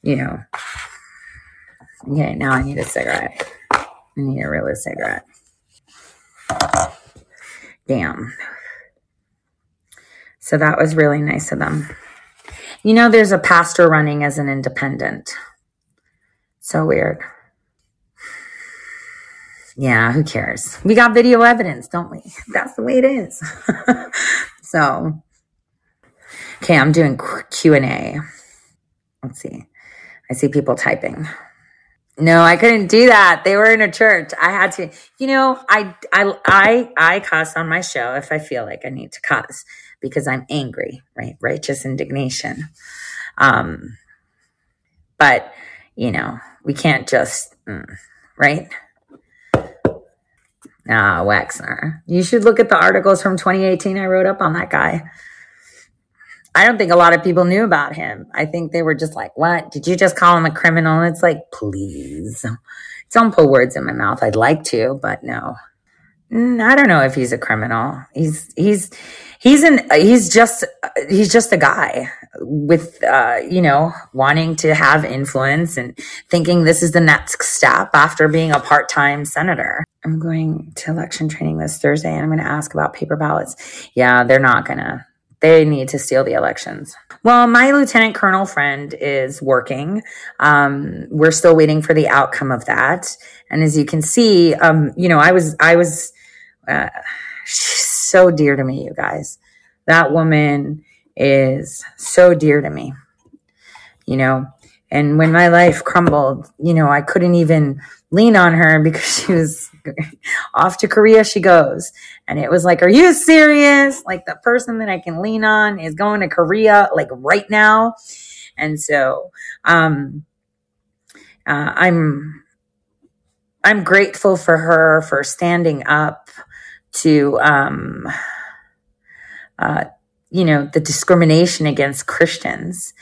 you know. Okay, now I need a cigarette. I need a real cigarette. Damn. So that was really nice of them. You know, there's a pastor running as an independent. So weird. Yeah, who cares? We got video evidence, don't we? That's the way it is. so, okay, I'm doing Q and A. Let's see. I see people typing. No, I couldn't do that. They were in a church. I had to. You know, I I I I cuss on my show if I feel like I need to cuss because I'm angry, right? Righteous indignation. Um, but you know, we can't just mm, right. Ah, Wexner. You should look at the articles from 2018 I wrote up on that guy. I don't think a lot of people knew about him. I think they were just like, what? Did you just call him a criminal? And it's like, please. Don't put words in my mouth. I'd like to, but no. Mm, I don't know if he's a criminal. He's he's he's an he's just he's just a guy with uh, you know wanting to have influence and thinking this is the next step after being a part-time senator. I'm going to election training this Thursday and I'm going to ask about paper ballots. Yeah, they're not going to they need to steal the elections. Well, my lieutenant colonel friend is working. Um, we're still waiting for the outcome of that. And as you can see, um, you know, I was, I was, she's so dear to me, you guys. That woman is so dear to me, you know. And when my life crumbled, you know, I couldn't even lean on her because she was off to Korea she goes. And it was like, are you serious? Like the person that I can lean on is going to Korea like right now. And so, um, uh, I'm, I'm grateful for her for standing up to, um, uh, you know, the discrimination against Christians.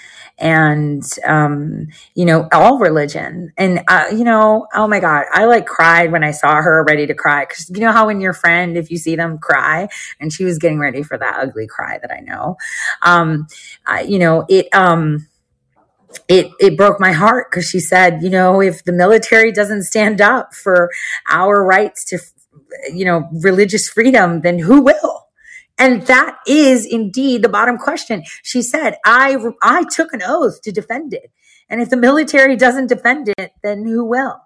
And um, you know all religion. And uh, you know oh my god i like cried when i saw her ready to cry. Because you know how when your friend if you see them cry and she was getting ready for that ugly cry that i know um, uh, you know it um it it broke my heart because she said you know if the military doesn't stand up for our rights to you know religious freedom then who will and that is indeed the bottom question. She said, I, I took an oath to defend it. And if the military doesn't defend it, then who will?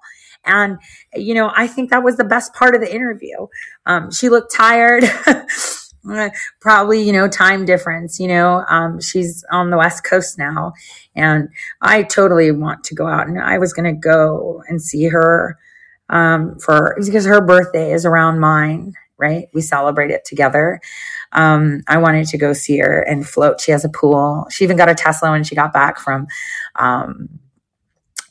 And, you know, I think that was the best part of the interview. Um, she looked tired. Probably, you know, time difference, you know, um, she's on the West Coast now. And I totally want to go out and I was going to go and see her, um, for, because her birthday is around mine, right? We celebrate it together. Um, I wanted to go see her and float. She has a pool. She even got a Tesla when she got back from, um,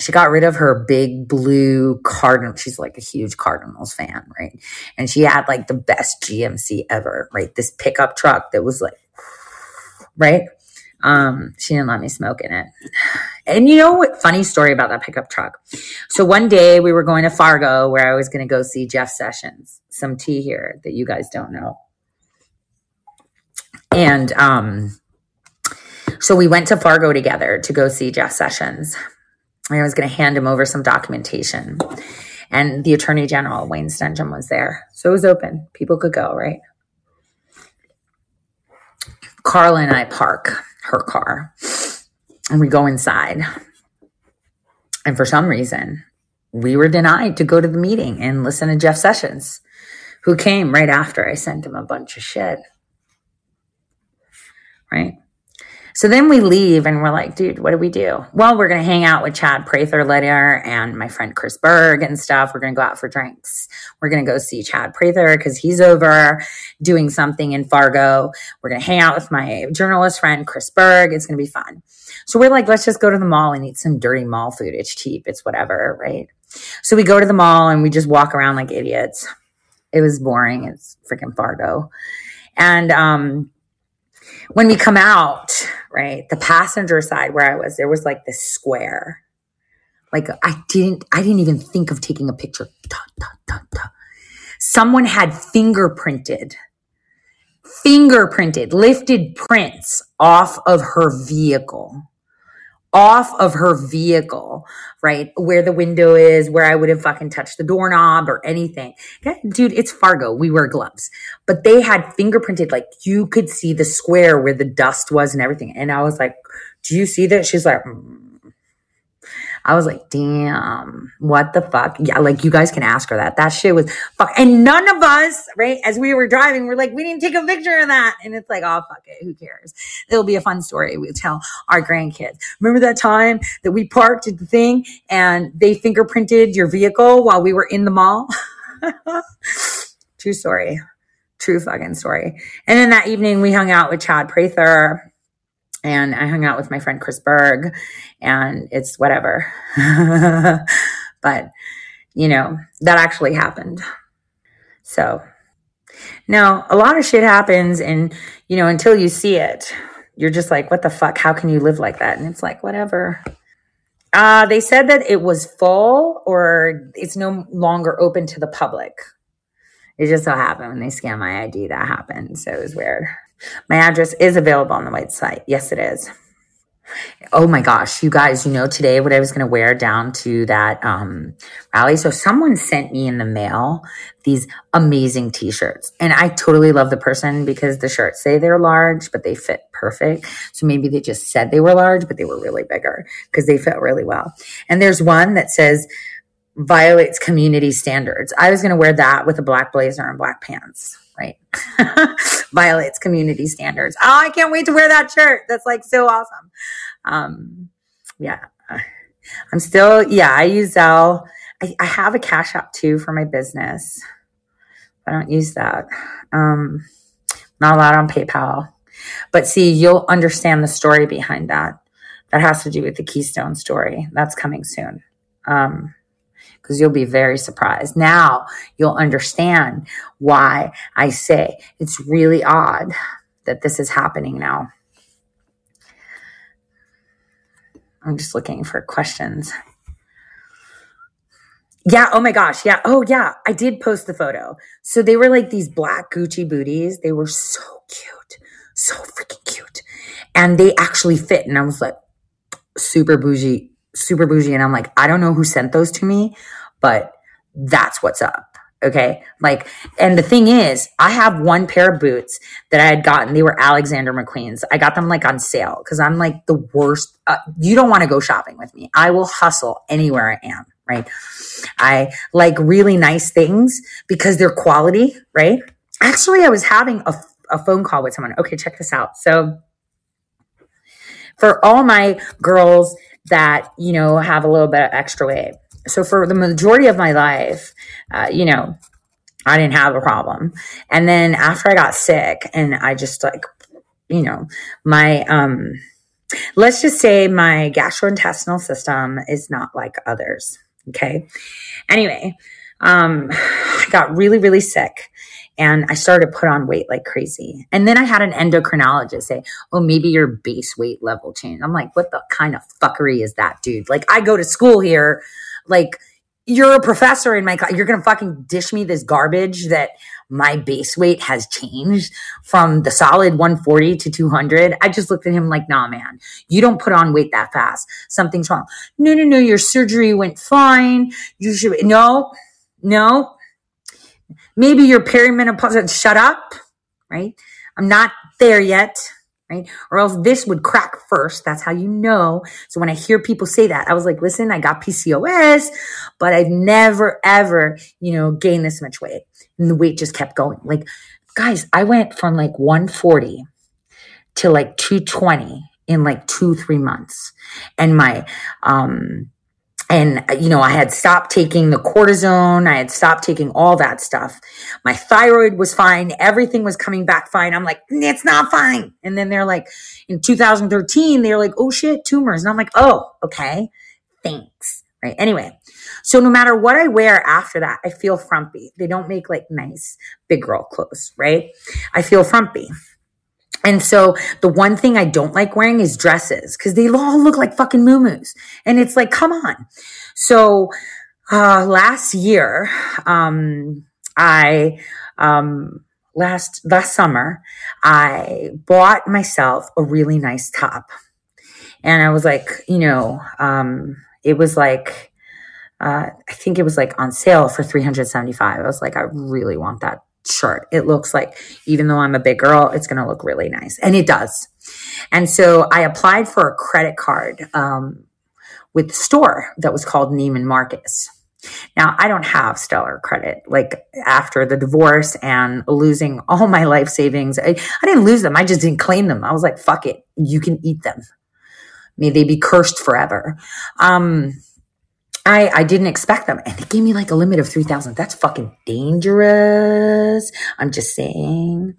she got rid of her big blue cardinal. She's like a huge Cardinals fan, right? And she had like the best GMC ever, right? This pickup truck that was like, right? Um, she didn't let me smoke in it. And you know what? Funny story about that pickup truck. So one day we were going to Fargo where I was going to go see Jeff Sessions. Some tea here that you guys don't know. And um, so we went to Fargo together to go see Jeff Sessions. And I was going to hand him over some documentation. And the Attorney General, Wayne Stenehjem, was there. So it was open. People could go, right? Carla and I park her car and we go inside. And for some reason, we were denied to go to the meeting and listen to Jeff Sessions, who came right after I sent him a bunch of shit. Right? So then we leave and we're like, dude, what do we do? Well, we're going to hang out with Chad Prather later and my friend Chris Berg and stuff. We're going to go out for drinks. We're going to go see Chad Prather because he's over doing something in Fargo. We're going to hang out with my journalist friend Chris Berg. It's going to be fun. So we're like, let's just go to the mall and eat some dirty mall food. It's cheap. It's whatever, right? So we go to the mall and we just walk around like idiots. It was boring. It's freaking Fargo. And, um, when we come out, right, the passenger side where I was, there was like this square. Like I didn't, I didn't even think of taking a picture. Someone had fingerprinted, fingerprinted, lifted prints off of her vehicle, off of her vehicle, right? Where the window is, where I would have fucking touched the doorknob or anything. Dude, it's Fargo. We wear gloves but they had fingerprinted like you could see the square where the dust was and everything and i was like do you see that she's like mm. I was like damn what the fuck? Yeah like you guys can ask her that. That shit was fuck and none of us right as we were driving we're like we didn't take a picture of that. And it's like oh fuck it who cares? It'll be a fun story. We tell our grandkids. Remember that time that we parked at the thing and they fingerprinted your vehicle while we were in the mall? True story. True fucking story. And then that evening we hung out with Chad Prather and I hung out with my friend Chris Berg and it's whatever. but, you know, that actually happened. So now a lot of shit happens and, you know, until you see it, you're just like, what the fuck? How can you live like that? And it's like, whatever. Uh, they said that it was full or it's no longer open to the public. It just so happened when they scanned my ID that happened. So it was weird. My address is available on the website. Yes, it is. Oh my gosh, you guys, you know today what I was going to wear down to that um, rally. So someone sent me in the mail these amazing t-shirts. And I totally love the person because the shirts say they're large, but they fit perfect. So maybe they just said they were large, but they were really bigger because they fit really well. And there's one that says violates community standards. I was going to wear that with a black blazer and black pants, right? violates community standards. Oh, I can't wait to wear that shirt. That's like so awesome. Um, yeah. I'm still, yeah, I use Zelle. I, I have a cash app too for my business. I don't use that. Um, not allowed on PayPal. But see, you'll understand the story behind that. That has to do with the Keystone story. That's coming soon. Um, because you'll be very surprised. Now you'll understand why I say it's really odd that this is happening now. I'm just looking for questions. Yeah. Oh my gosh. Yeah. Oh yeah. I did post the photo. So they were like these black Gucci booties. They were so cute. So freaking cute. And they actually fit. And I was like, super bougie, super bougie. And I'm like, I don't know who sent those to me, but that's what's up. Okay. Like, and the thing is, I have one pair of boots that I had gotten. They were Alexander McQueen's. I got them like on sale because I'm like the worst. Uh, you don't want to go shopping with me. I will hustle anywhere I am. Right. I like really nice things because they're quality. Right. Actually, I was having a, a phone call with someone. Okay, check this out. So for all my girls that, you know, have a little bit of extra weight. So for the majority of my life, uh, you know, I didn't have a problem. And then after I got sick and I just like, you know, my, um, let's just say my gastrointestinal system is not like others. Okay. Anyway, um, I got really, really sick and I started to put on weight like crazy. And then I had an endocrinologist say, Oh, maybe your base weight level changed. I'm like, what the kind of fuckery is that, dude? Like, I go to school here, like, you're a professor in my class. You're going to fucking dish me this garbage that my base weight has changed from the solid 140 to 200. I just looked at him like, nah, man, you don't put on weight that fast. Something's wrong. No, no, no. Your surgery went fine. You should, no, no. Maybe your perimenopause, shut up, right? I'm not there yet right? Or else this would crack first. That's how you know. So when I hear people say that, I was like, listen, I got PCOS, but I've never, ever, you know, gained this much weight. And the weight just kept going. Like, guys, I went from like 140 to like 220 in like two, three months. And my, um, and, you know, I had stopped taking the cortisone. I had stopped taking all that stuff. My thyroid was fine. Everything was coming back fine. I'm like, it's not fine. And then they're like, in 2013, they're like, oh shit, tumors. And I'm like, oh, okay. Thanks. Right. Anyway, so no matter what I wear after that, I feel frumpy. They don't make like nice big girl clothes, right? I feel frumpy. And so the one thing I don't like wearing is dresses because they all look like fucking moo And it's like, come on. So, uh, last year, um, I, um, last, last summer, I bought myself a really nice top. And I was like, you know, um, it was like, uh, I think it was like on sale for 375. I was like, I really want that shirt. It looks like, even though I'm a big girl, it's going to look really nice. And it does. And so I applied for a credit card um, with the store that was called Neiman Marcus. Now, I don't have stellar credit. Like after the divorce and losing all my life savings, I, I didn't lose them. I just didn't claim them. I was like, fuck it. You can eat them. May they be cursed forever. Um, I, I didn't expect them. And they gave me like a limit of 3000. That's fucking dangerous. I'm just saying.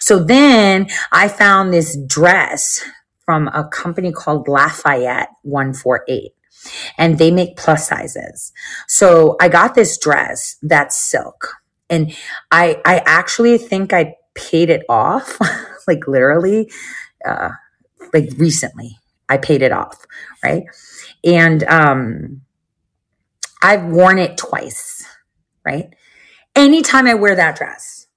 So then I found this dress from a company called Lafayette 148 and they make plus sizes. So I got this dress that's silk and I, I actually think I paid it off like literally, uh, like recently I paid it off. Right. And, um, I've worn it twice, right? Anytime I wear that dress,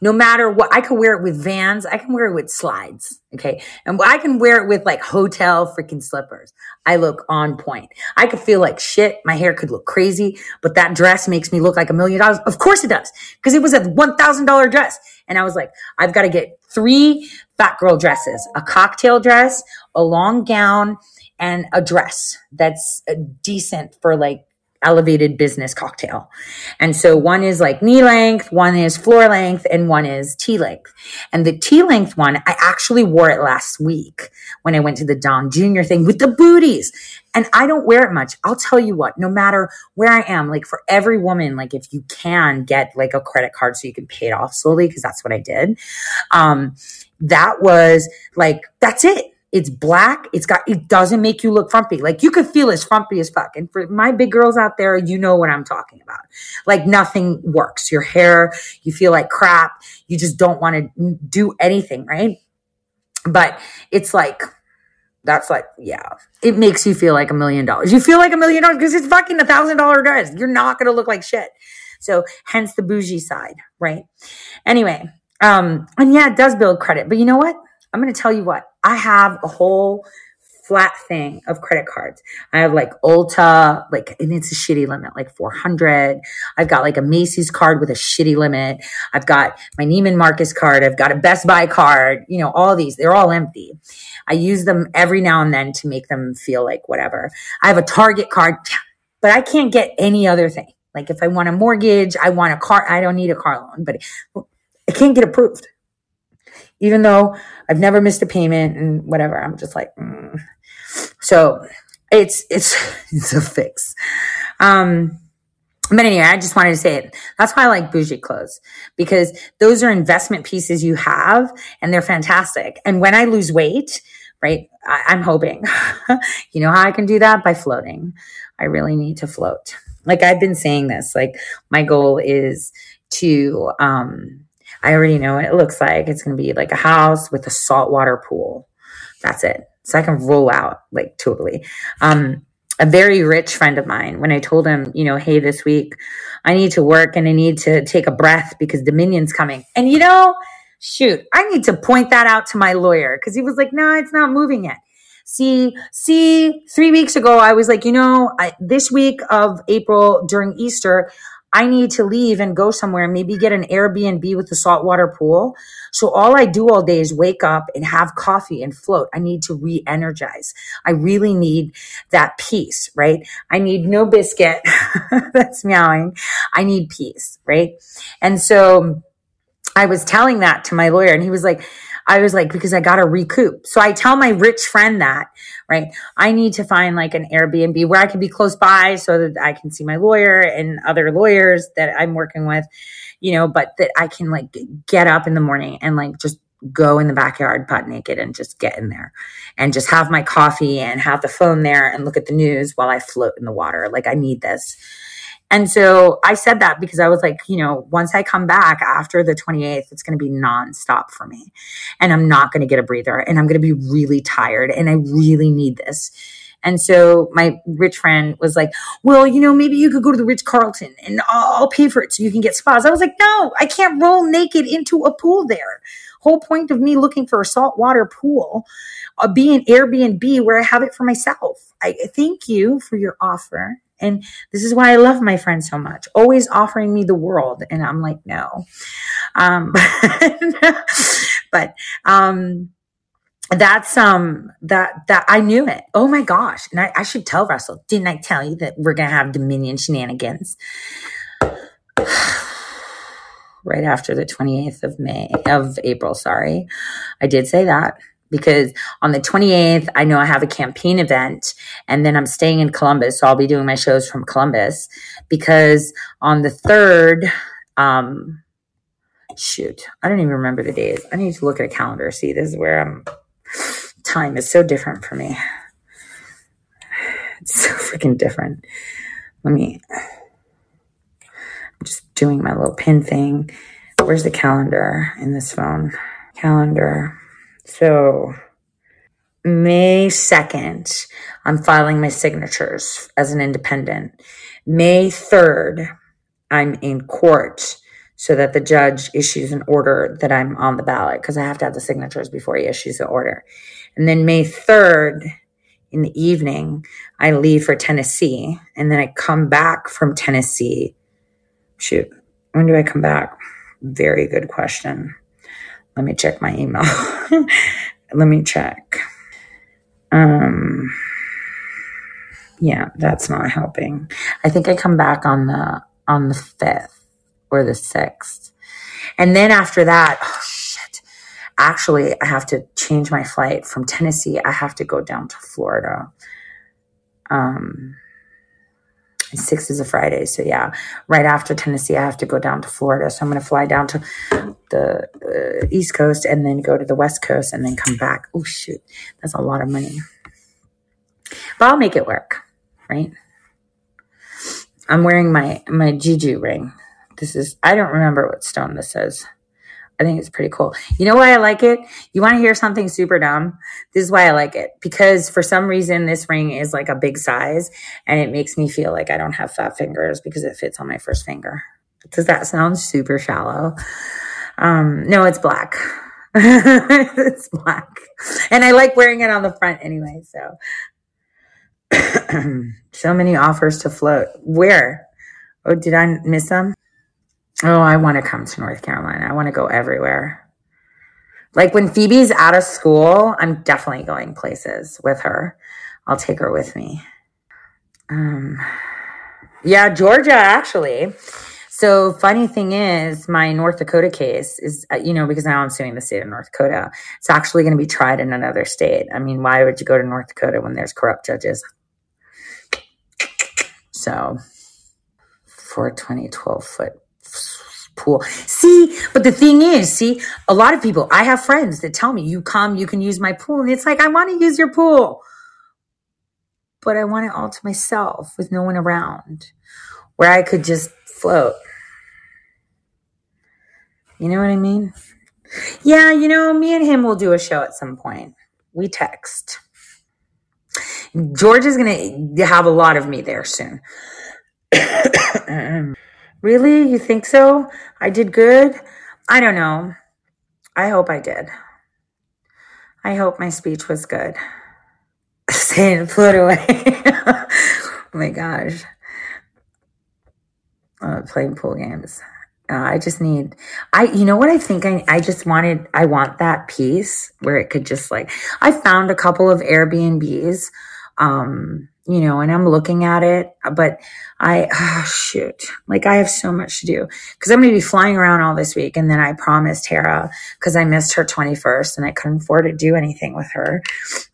no matter what, I can wear it with vans, I can wear it with slides, okay? And I can wear it with like hotel freaking slippers. I look on point. I could feel like shit. My hair could look crazy, but that dress makes me look like a million dollars. Of course it does, because it was a $1,000 dress. And I was like, I've got to get three fat girl dresses, a cocktail dress, a long gown, and a dress that's uh, decent for like elevated business cocktail. And so one is like knee length, one is floor length, and one is tea length. And the tea length one, I actually wore it last week when I went to the Don Jr. thing with the booties. And I don't wear it much. I'll tell you what, no matter where I am, like for every woman, like if you can get like a credit card so you can pay it off slowly, because that's what I did. Um, that was like, that's it it's black. It's got, it doesn't make you look frumpy. Like you could feel as frumpy as fuck. And for my big girls out there, you know what I'm talking about. Like nothing works. Your hair, you feel like crap. You just don't want to do anything, right? But it's like, that's like, yeah, it makes you feel like a million dollars. You feel like a million dollars because it's fucking a thousand dollar dress. You're not going to look like shit. So hence the bougie side, right? Anyway, um, and yeah, it does build credit, but you know what? I'm going to tell you what, I have a whole flat thing of credit cards. I have like Ulta, like, and it's a shitty limit, like 400. I've got like a Macy's card with a shitty limit. I've got my Neiman Marcus card. I've got a Best Buy card. You know, all these, they're all empty. I use them every now and then to make them feel like whatever. I have a Target card, but I can't get any other thing. Like if I want a mortgage, I want a car. I don't need a car loan, but I can't get approved even though I've never missed a payment and whatever. I'm just like, mm. so it's it's it's a fix. Um, but anyway, I just wanted to say it. That's why I like bougie clothes because those are investment pieces you have and they're fantastic. And when I lose weight, right, I, I'm hoping, you know how I can do that? By floating. I really need to float. Like I've been saying this, like my goal is to, um, I already know what it looks like. It's going to be like a house with a saltwater pool. That's it. So I can roll out like totally. Um, a very rich friend of mine, when I told him, you know, hey, this week I need to work and I need to take a breath because Dominion's coming. And you know, shoot, I need to point that out to my lawyer because he was like, no, it's not moving yet. See, see, three weeks ago, I was like, you know, I, this week of April during Easter, I need to leave and go somewhere, maybe get an Airbnb with a saltwater pool. So all I do all day is wake up and have coffee and float. I need to re-energize. I really need that peace, right? I need no biscuit that's meowing. I need peace, right? And so I was telling that to my lawyer and he was like, I was like, because I got to recoup. So I tell my rich friend that, right? I need to find like an Airbnb where I can be close by so that I can see my lawyer and other lawyers that I'm working with, you know, but that I can like get up in the morning and like just go in the backyard butt naked and just get in there and just have my coffee and have the phone there and look at the news while I float in the water. Like I need this. And so I said that because I was like, you know, once I come back after the 28th, it's going to be nonstop for me. And I'm not going to get a breather and I'm going to be really tired and I really need this. And so my rich friend was like, well, you know, maybe you could go to the Ritz Carlton and I'll, I'll pay for it so you can get spas. I was like, no, I can't roll naked into a pool there. Whole point of me looking for a saltwater pool, uh, be an Airbnb where I have it for myself. I thank you for your offer. And this is why I love my friend so much, always offering me the world. And I'm like, no. Um, but, um, that's um that that I knew it. Oh my gosh. And I, I should tell Russell, didn't I tell you that we're gonna have Dominion shenanigans? right after the 28th of May of April, sorry. I did say that because on the 28th, I know I have a campaign event and then I'm staying in Columbus. So I'll be doing my shows from Columbus because on the 3rd, um, shoot, I don't even remember the days. I need to look at a calendar. See, this is where I'm, time is so different for me. It's so freaking different. Let me, I'm just doing my little pin thing. Where's the calendar in this phone? Calendar. So May 2nd, I'm filing my signatures as an independent. May 3rd, I'm in court so that the judge issues an order that I'm on the ballot because I have to have the signatures before he issues the order. And then May 3rd, in the evening, I leave for Tennessee and then I come back from Tennessee. Shoot, when do I come back? Very good question. Let me check my email. Let me check. Um, yeah, that's not helping. I think I come back on the on the fifth or the sixth, and then after that, oh shit! Actually, I have to change my flight from Tennessee. I have to go down to Florida. Um, six is a Friday. So yeah, right after Tennessee, I have to go down to Florida. So I'm going to fly down to the uh, East Coast and then go to the West Coast and then come back. Oh shoot, that's a lot of money. But I'll make it work, right? I'm wearing my my Juju ring. This is I don't remember what stone this is. I think it's pretty cool. You know why I like it? You want to hear something super dumb? This is why I like it because for some reason this ring is like a big size and it makes me feel like I don't have fat fingers because it fits on my first finger. Does that sound super shallow? Um, no, it's black. it's black. And I like wearing it on the front anyway, so so many offers to float. Where? Oh, did I miss them? Oh, I want to come to North Carolina. I want to go everywhere. Like when Phoebe's out of school, I'm definitely going places with her. I'll take her with me. Um, yeah, Georgia, actually. So funny thing is, my North Dakota case is, uh, you know, because now I'm suing the state of North Dakota. It's actually going to be tried in another state. I mean, why would you go to North Dakota when there's corrupt judges? So, for a 2012 foot pool. See, but the thing is, see, a lot of people, I have friends that tell me, you come, you can use my pool. And it's like, I want to use your pool, but I want it all to myself with no one around where I could just float. You know what I mean? Yeah, you know, me and him will do a show at some point. We text. George is going to have a lot of me there soon. really? You think so? I did good? I don't know. I hope I did. I hope my speech was good. Saying float away. oh my gosh. Uh, playing pool games. Uh, I just need, I, you know what I think I, I just wanted, I want that piece where it could just like, I found a couple of Airbnbs, um, you know, and I'm looking at it, but I, oh, shoot, like I have so much to do because I'm going to be flying around all this week. And then I promised Tara because I missed her 21st and I couldn't afford to do anything with her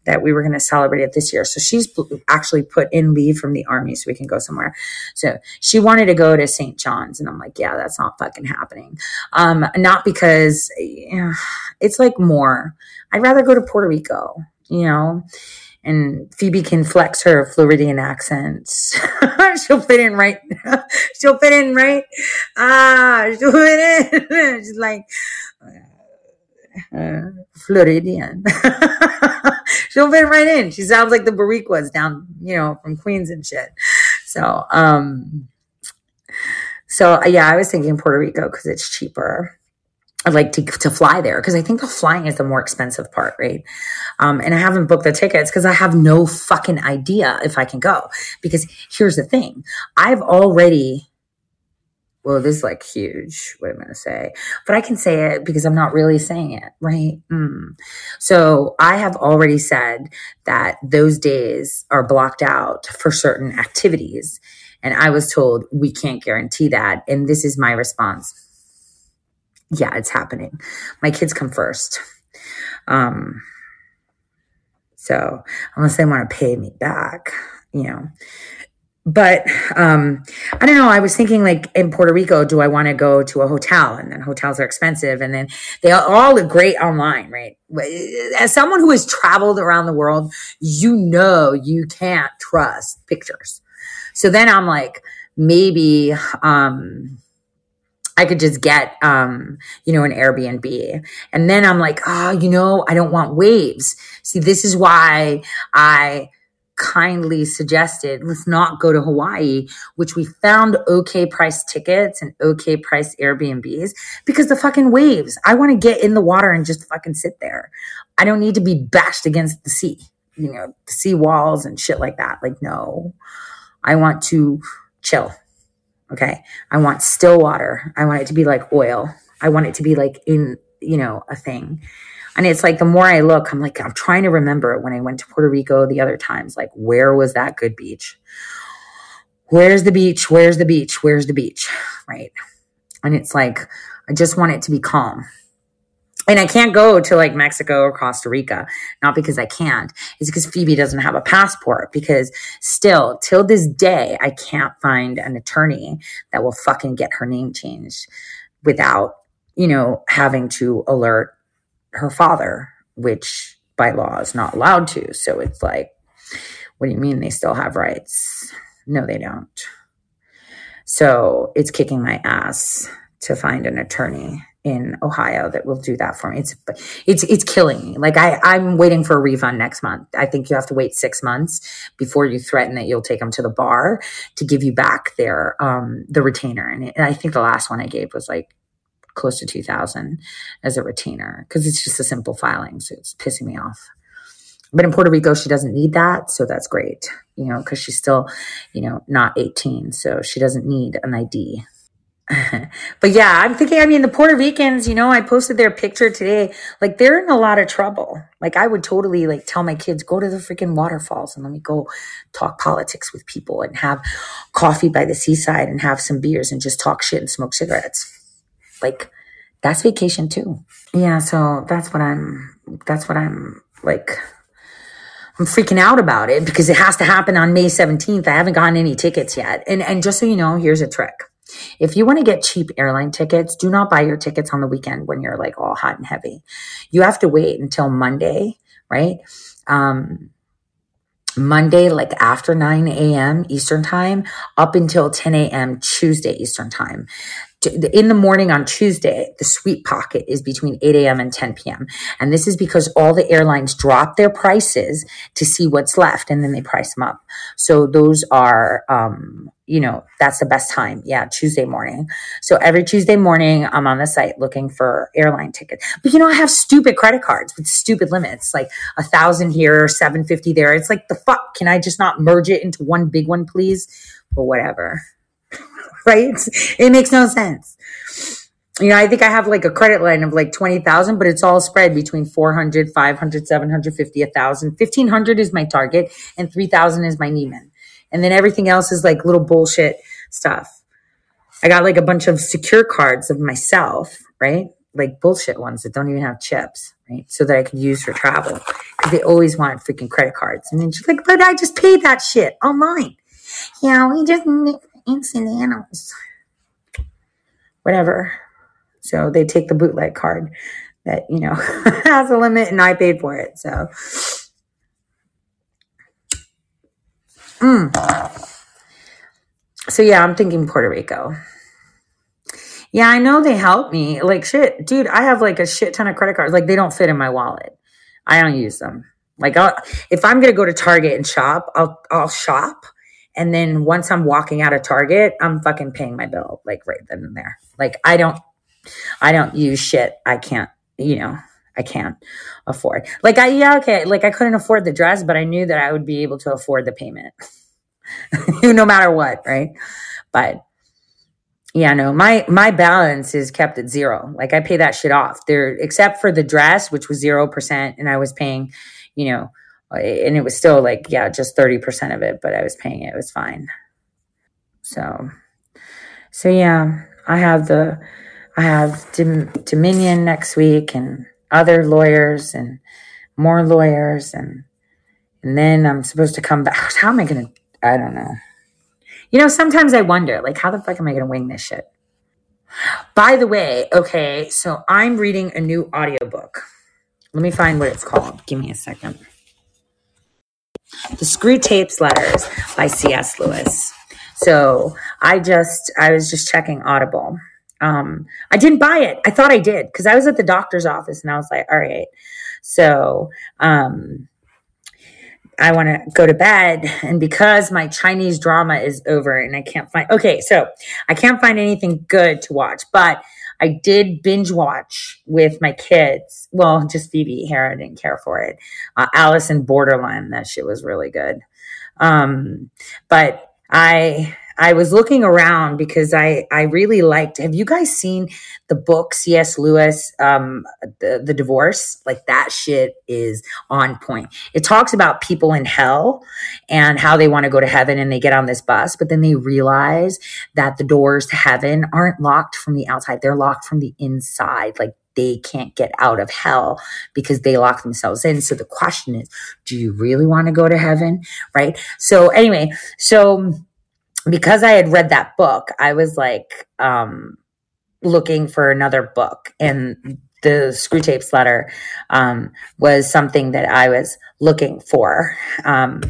that we were going to celebrate it this year. So she's actually put in leave from the army so we can go somewhere. So she wanted to go to St. John's and I'm like, yeah, that's not fucking happening. Um, not because you know, it's like more, I'd rather go to Puerto Rico, you know, and Phoebe can flex her Floridian accents. she'll fit in right. she'll fit in right. Ah, she'll fit in. She's like uh, Floridian. she'll fit right in. She sounds like the Boricuas down, you know, from Queens and shit. So, um, so yeah, I was thinking Puerto Rico because it's cheaper. I'd like to, to fly there because I think the flying is the more expensive part, right? Um, and I haven't booked the tickets because I have no fucking idea if I can go. Because here's the thing I've already, well, this is like huge, what I'm going to say, but I can say it because I'm not really saying it, right? Mm. So I have already said that those days are blocked out for certain activities. And I was told we can't guarantee that. And this is my response yeah, it's happening. My kids come first. Um, so unless they want to pay me back, you know. But um, I don't know. I was thinking like in Puerto Rico, do I want to go to a hotel? And then hotels are expensive, and then they all look great online, right? As someone who has traveled around the world, you know you can't trust pictures. So then I'm like, maybe um, I could just get, um, you know, an Airbnb. And then I'm like, oh, you know, I don't want waves. See, this is why I kindly suggested let's not go to Hawaii, which we found okay price tickets and okay price Airbnbs because the fucking waves. I want to get in the water and just fucking sit there. I don't need to be bashed against the sea, you know, the sea walls and shit like that. Like, no, I want to chill. Okay. I want still water. I want it to be like oil. I want it to be like in, you know, a thing. And it's like the more I look, I'm like, I'm trying to remember when I went to Puerto Rico the other times, like, where was that good beach? Where's the beach? Where's the beach? Where's the beach? Right. And it's like, I just want it to be calm and I can't go to like Mexico or Costa Rica, not because I can't. It's because Phoebe doesn't have a passport. Because still, till this day, I can't find an attorney that will fucking get her name changed without, you know, having to alert her father, which by law is not allowed to. So it's like, what do you mean they still have rights? No, they don't. So it's kicking my ass to find an attorney in Ohio that will do that for me. It's it's it's killing me. Like I I'm waiting for a refund next month. I think you have to wait six months before you threaten that you'll take them to the bar to give you back their um the retainer. And, it, and I think the last one I gave was like close to two thousand as a retainer because it's just a simple filing, so it's pissing me off. But in Puerto Rico, she doesn't need that, so that's great. You know, because she's still, you know, not eighteen, so she doesn't need an ID but yeah, I'm thinking, I mean, the Puerto Ricans, you know, I posted their picture today. Like, they're in a lot of trouble. Like, I would totally, like, tell my kids, go to the freaking waterfalls and let me go talk politics with people and have coffee by the seaside and have some beers and just talk shit and smoke cigarettes. Like, that's vacation too. Yeah, so that's what I'm, that's what I'm, like, I'm freaking out about it because it has to happen on May 17th. I haven't gotten any tickets yet. And, and just so you know, here's a trick. If you want to get cheap airline tickets, do not buy your tickets on the weekend when you're like all hot and heavy. You have to wait until Monday, right? Um, Monday, like after 9 a.m. Eastern time, up until 10 a.m. Tuesday Eastern time. In the morning on Tuesday, the sweet pocket is between 8 a.m. and 10 p.m. And this is because all the airlines drop their prices to see what's left and then they price them up. So those are, um, you know, that's the best time. Yeah, Tuesday morning. So every Tuesday morning, I'm on the site looking for airline tickets. But you know, I have stupid credit cards with stupid limits, like a thousand here, seven fifty there. It's like the fuck. Can I just not merge it into one big one, please? But whatever. Right? It makes no sense. You know, I think I have like a credit line of like 20,000, but it's all spread between 400, 500, 750, 1,000. 1,500 is my target and 3,000 is my Neiman. And then everything else is like little bullshit stuff. I got like a bunch of secure cards of myself, right? Like bullshit ones that don't even have chips, right? So that I could use for travel because they always want freaking credit cards. And then she's like, but I just paid that shit online. Yeah, we just instant animals. Whatever. So they take the bootleg card that, you know, has a limit and I paid for it. So Mm. So yeah, I'm thinking Puerto Rico. Yeah, I know they help me. Like shit, dude, I have like a shit ton of credit cards. Like they don't fit in my wallet. I don't use them. Like I'll, if I'm gonna go to Target and shop, I'll I'll shop, and then once I'm walking out of Target, I'm fucking paying my bill like right then and there. Like I don't I don't use shit. I can't. You know, I can't afford. Like I yeah, okay, like I couldn't afford the dress, but I knew that I would be able to afford the payment. no matter what, right? But yeah, no, my my balance is kept at zero. Like I pay that shit off. There except for the dress, which was zero percent, and I was paying, you know, and it was still like, yeah, just 30% of it, but I was paying it. It was fine. So so yeah, I have the I have Dominion next week and other lawyers and more lawyers and and then I'm supposed to come back. How am I gonna I don't know. You know, sometimes I wonder, like, how the fuck am I gonna wing this shit? By the way, okay, so I'm reading a new audiobook. Let me find what it's called. Give me a second. The Screwtape's Letters by C.S. Lewis. So I just I was just checking Audible um, I didn't buy it. I thought I did because I was at the doctor's office and I was like, all right. So um, I want to go to bed. And because my Chinese drama is over and I can't find, okay, so I can't find anything good to watch, but I did binge watch with my kids. Well, just Phoebe here. I didn't care for it. Uh, Alice in. That shit was really good. Um, but I, I was looking around because I, I really liked. Have you guys seen the book C.S. Lewis, um, the, the divorce? Like that shit is on point. It talks about people in hell and how they want to go to heaven and they get on this bus, but then they realize that the doors to heaven aren't locked from the outside. They're locked from the inside. Like they can't get out of hell because they lock themselves in. So the question is, do you really want to go to heaven? Right. So anyway, so because I had read that book, I was like um, looking for another book, and the Screwtape's letter um, was something that I was looking for. Um,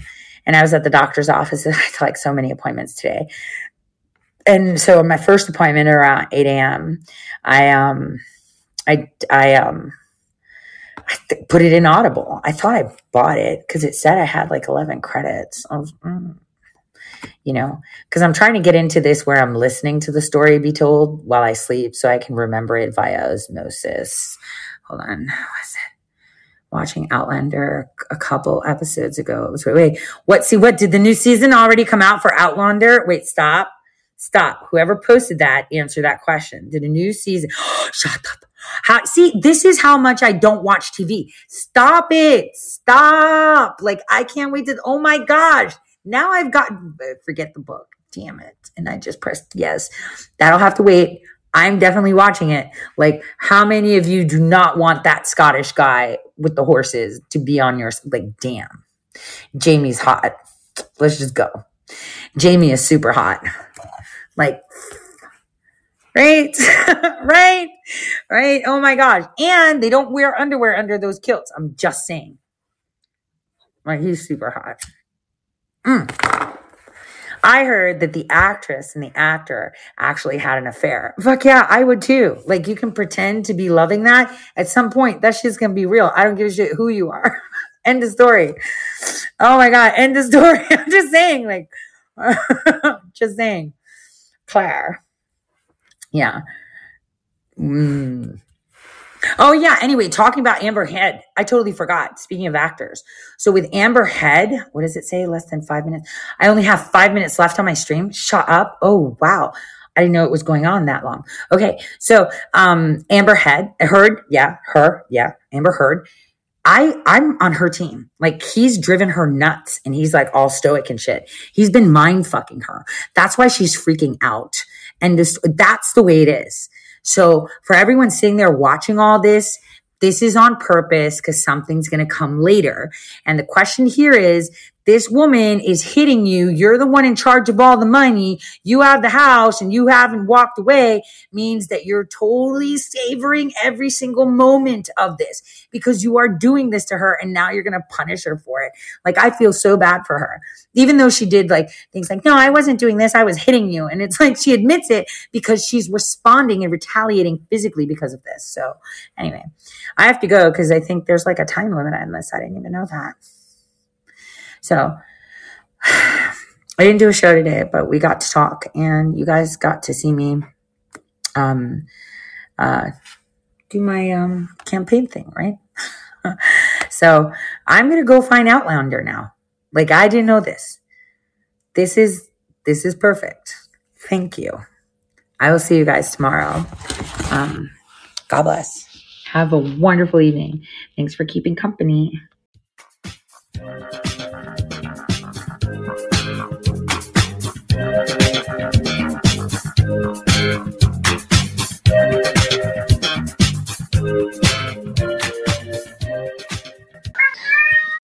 and I was at the doctor's office. I had like so many appointments today, and so my first appointment around eight a.m. I um, I I um. I th- put it in Audible. I thought I bought it because it said I had like 11 credits. Was, mm you know, because I'm trying to get into this where I'm listening to the story be told while I sleep so I can remember it via osmosis. Hold on. Was it? Watching Outlander a couple episodes ago. It was wait, wait, what? See, what did the new season already come out for Outlander? Wait, stop, Stop. Whoever posted that, answer that question. Did a new season? Shut up. How, see, this is how much I don't watch TV. Stop it. Stop. Like, I can't wait to, oh my gosh. Now I've got, forget the book. Damn it. And I just pressed yes. That'll have to wait. I'm definitely watching it. Like, how many of you do not want that Scottish guy with the horses to be on your, like, damn. Jamie's hot. Let's just go. Jamie is super hot. Like, right? right? Right? Oh my gosh. And they don't wear underwear under those kilts. I'm just saying. Like, he's super hot. Mm. I heard that the actress and the actor actually had an affair. Fuck yeah, I would too. Like, you can pretend to be loving that. At some point, that shit's gonna be real. I don't give a shit who you are. End of story. Oh my God, end of story. I'm just saying, like, just saying. Claire. Yeah. Mm. Oh yeah. Anyway, talking about Amber Head, I totally forgot. Speaking of actors, so with Amber Head, what does it say? Less than five minutes. I only have five minutes left on my stream. Shut up. Oh wow. I didn't know it was going on that long. Okay, so um, Amber Head, Heard, yeah, her, yeah, Amber Heard. I I'm on her team. Like he's driven her nuts, and he's like all stoic and shit. He's been mind fucking her. That's why she's freaking out, and this that's the way it is. So for everyone sitting there watching all this, this is on purpose because something's going to come later. And the question here is this woman is hitting you. You're the one in charge of all the money. You have the house and you haven't walked away means that you're totally savoring every single moment of this because you are doing this to her and now you're going to punish her for it. Like I feel so bad for her. Even though she did like things like, no, I wasn't doing this. I was hitting you. And it's like she admits it because she's responding and retaliating physically because of this. So anyway, I have to go because I think there's like a time limit on this. I didn't even know that. So I didn't do a show today, but we got to talk and you guys got to see me um, uh, do my um, campaign thing, right? so I'm gonna go find Outlander now. Like I didn't know this. This is this is perfect. Thank you. I will see you guys tomorrow. Um, God bless. Have a wonderful evening. Thanks for keeping company.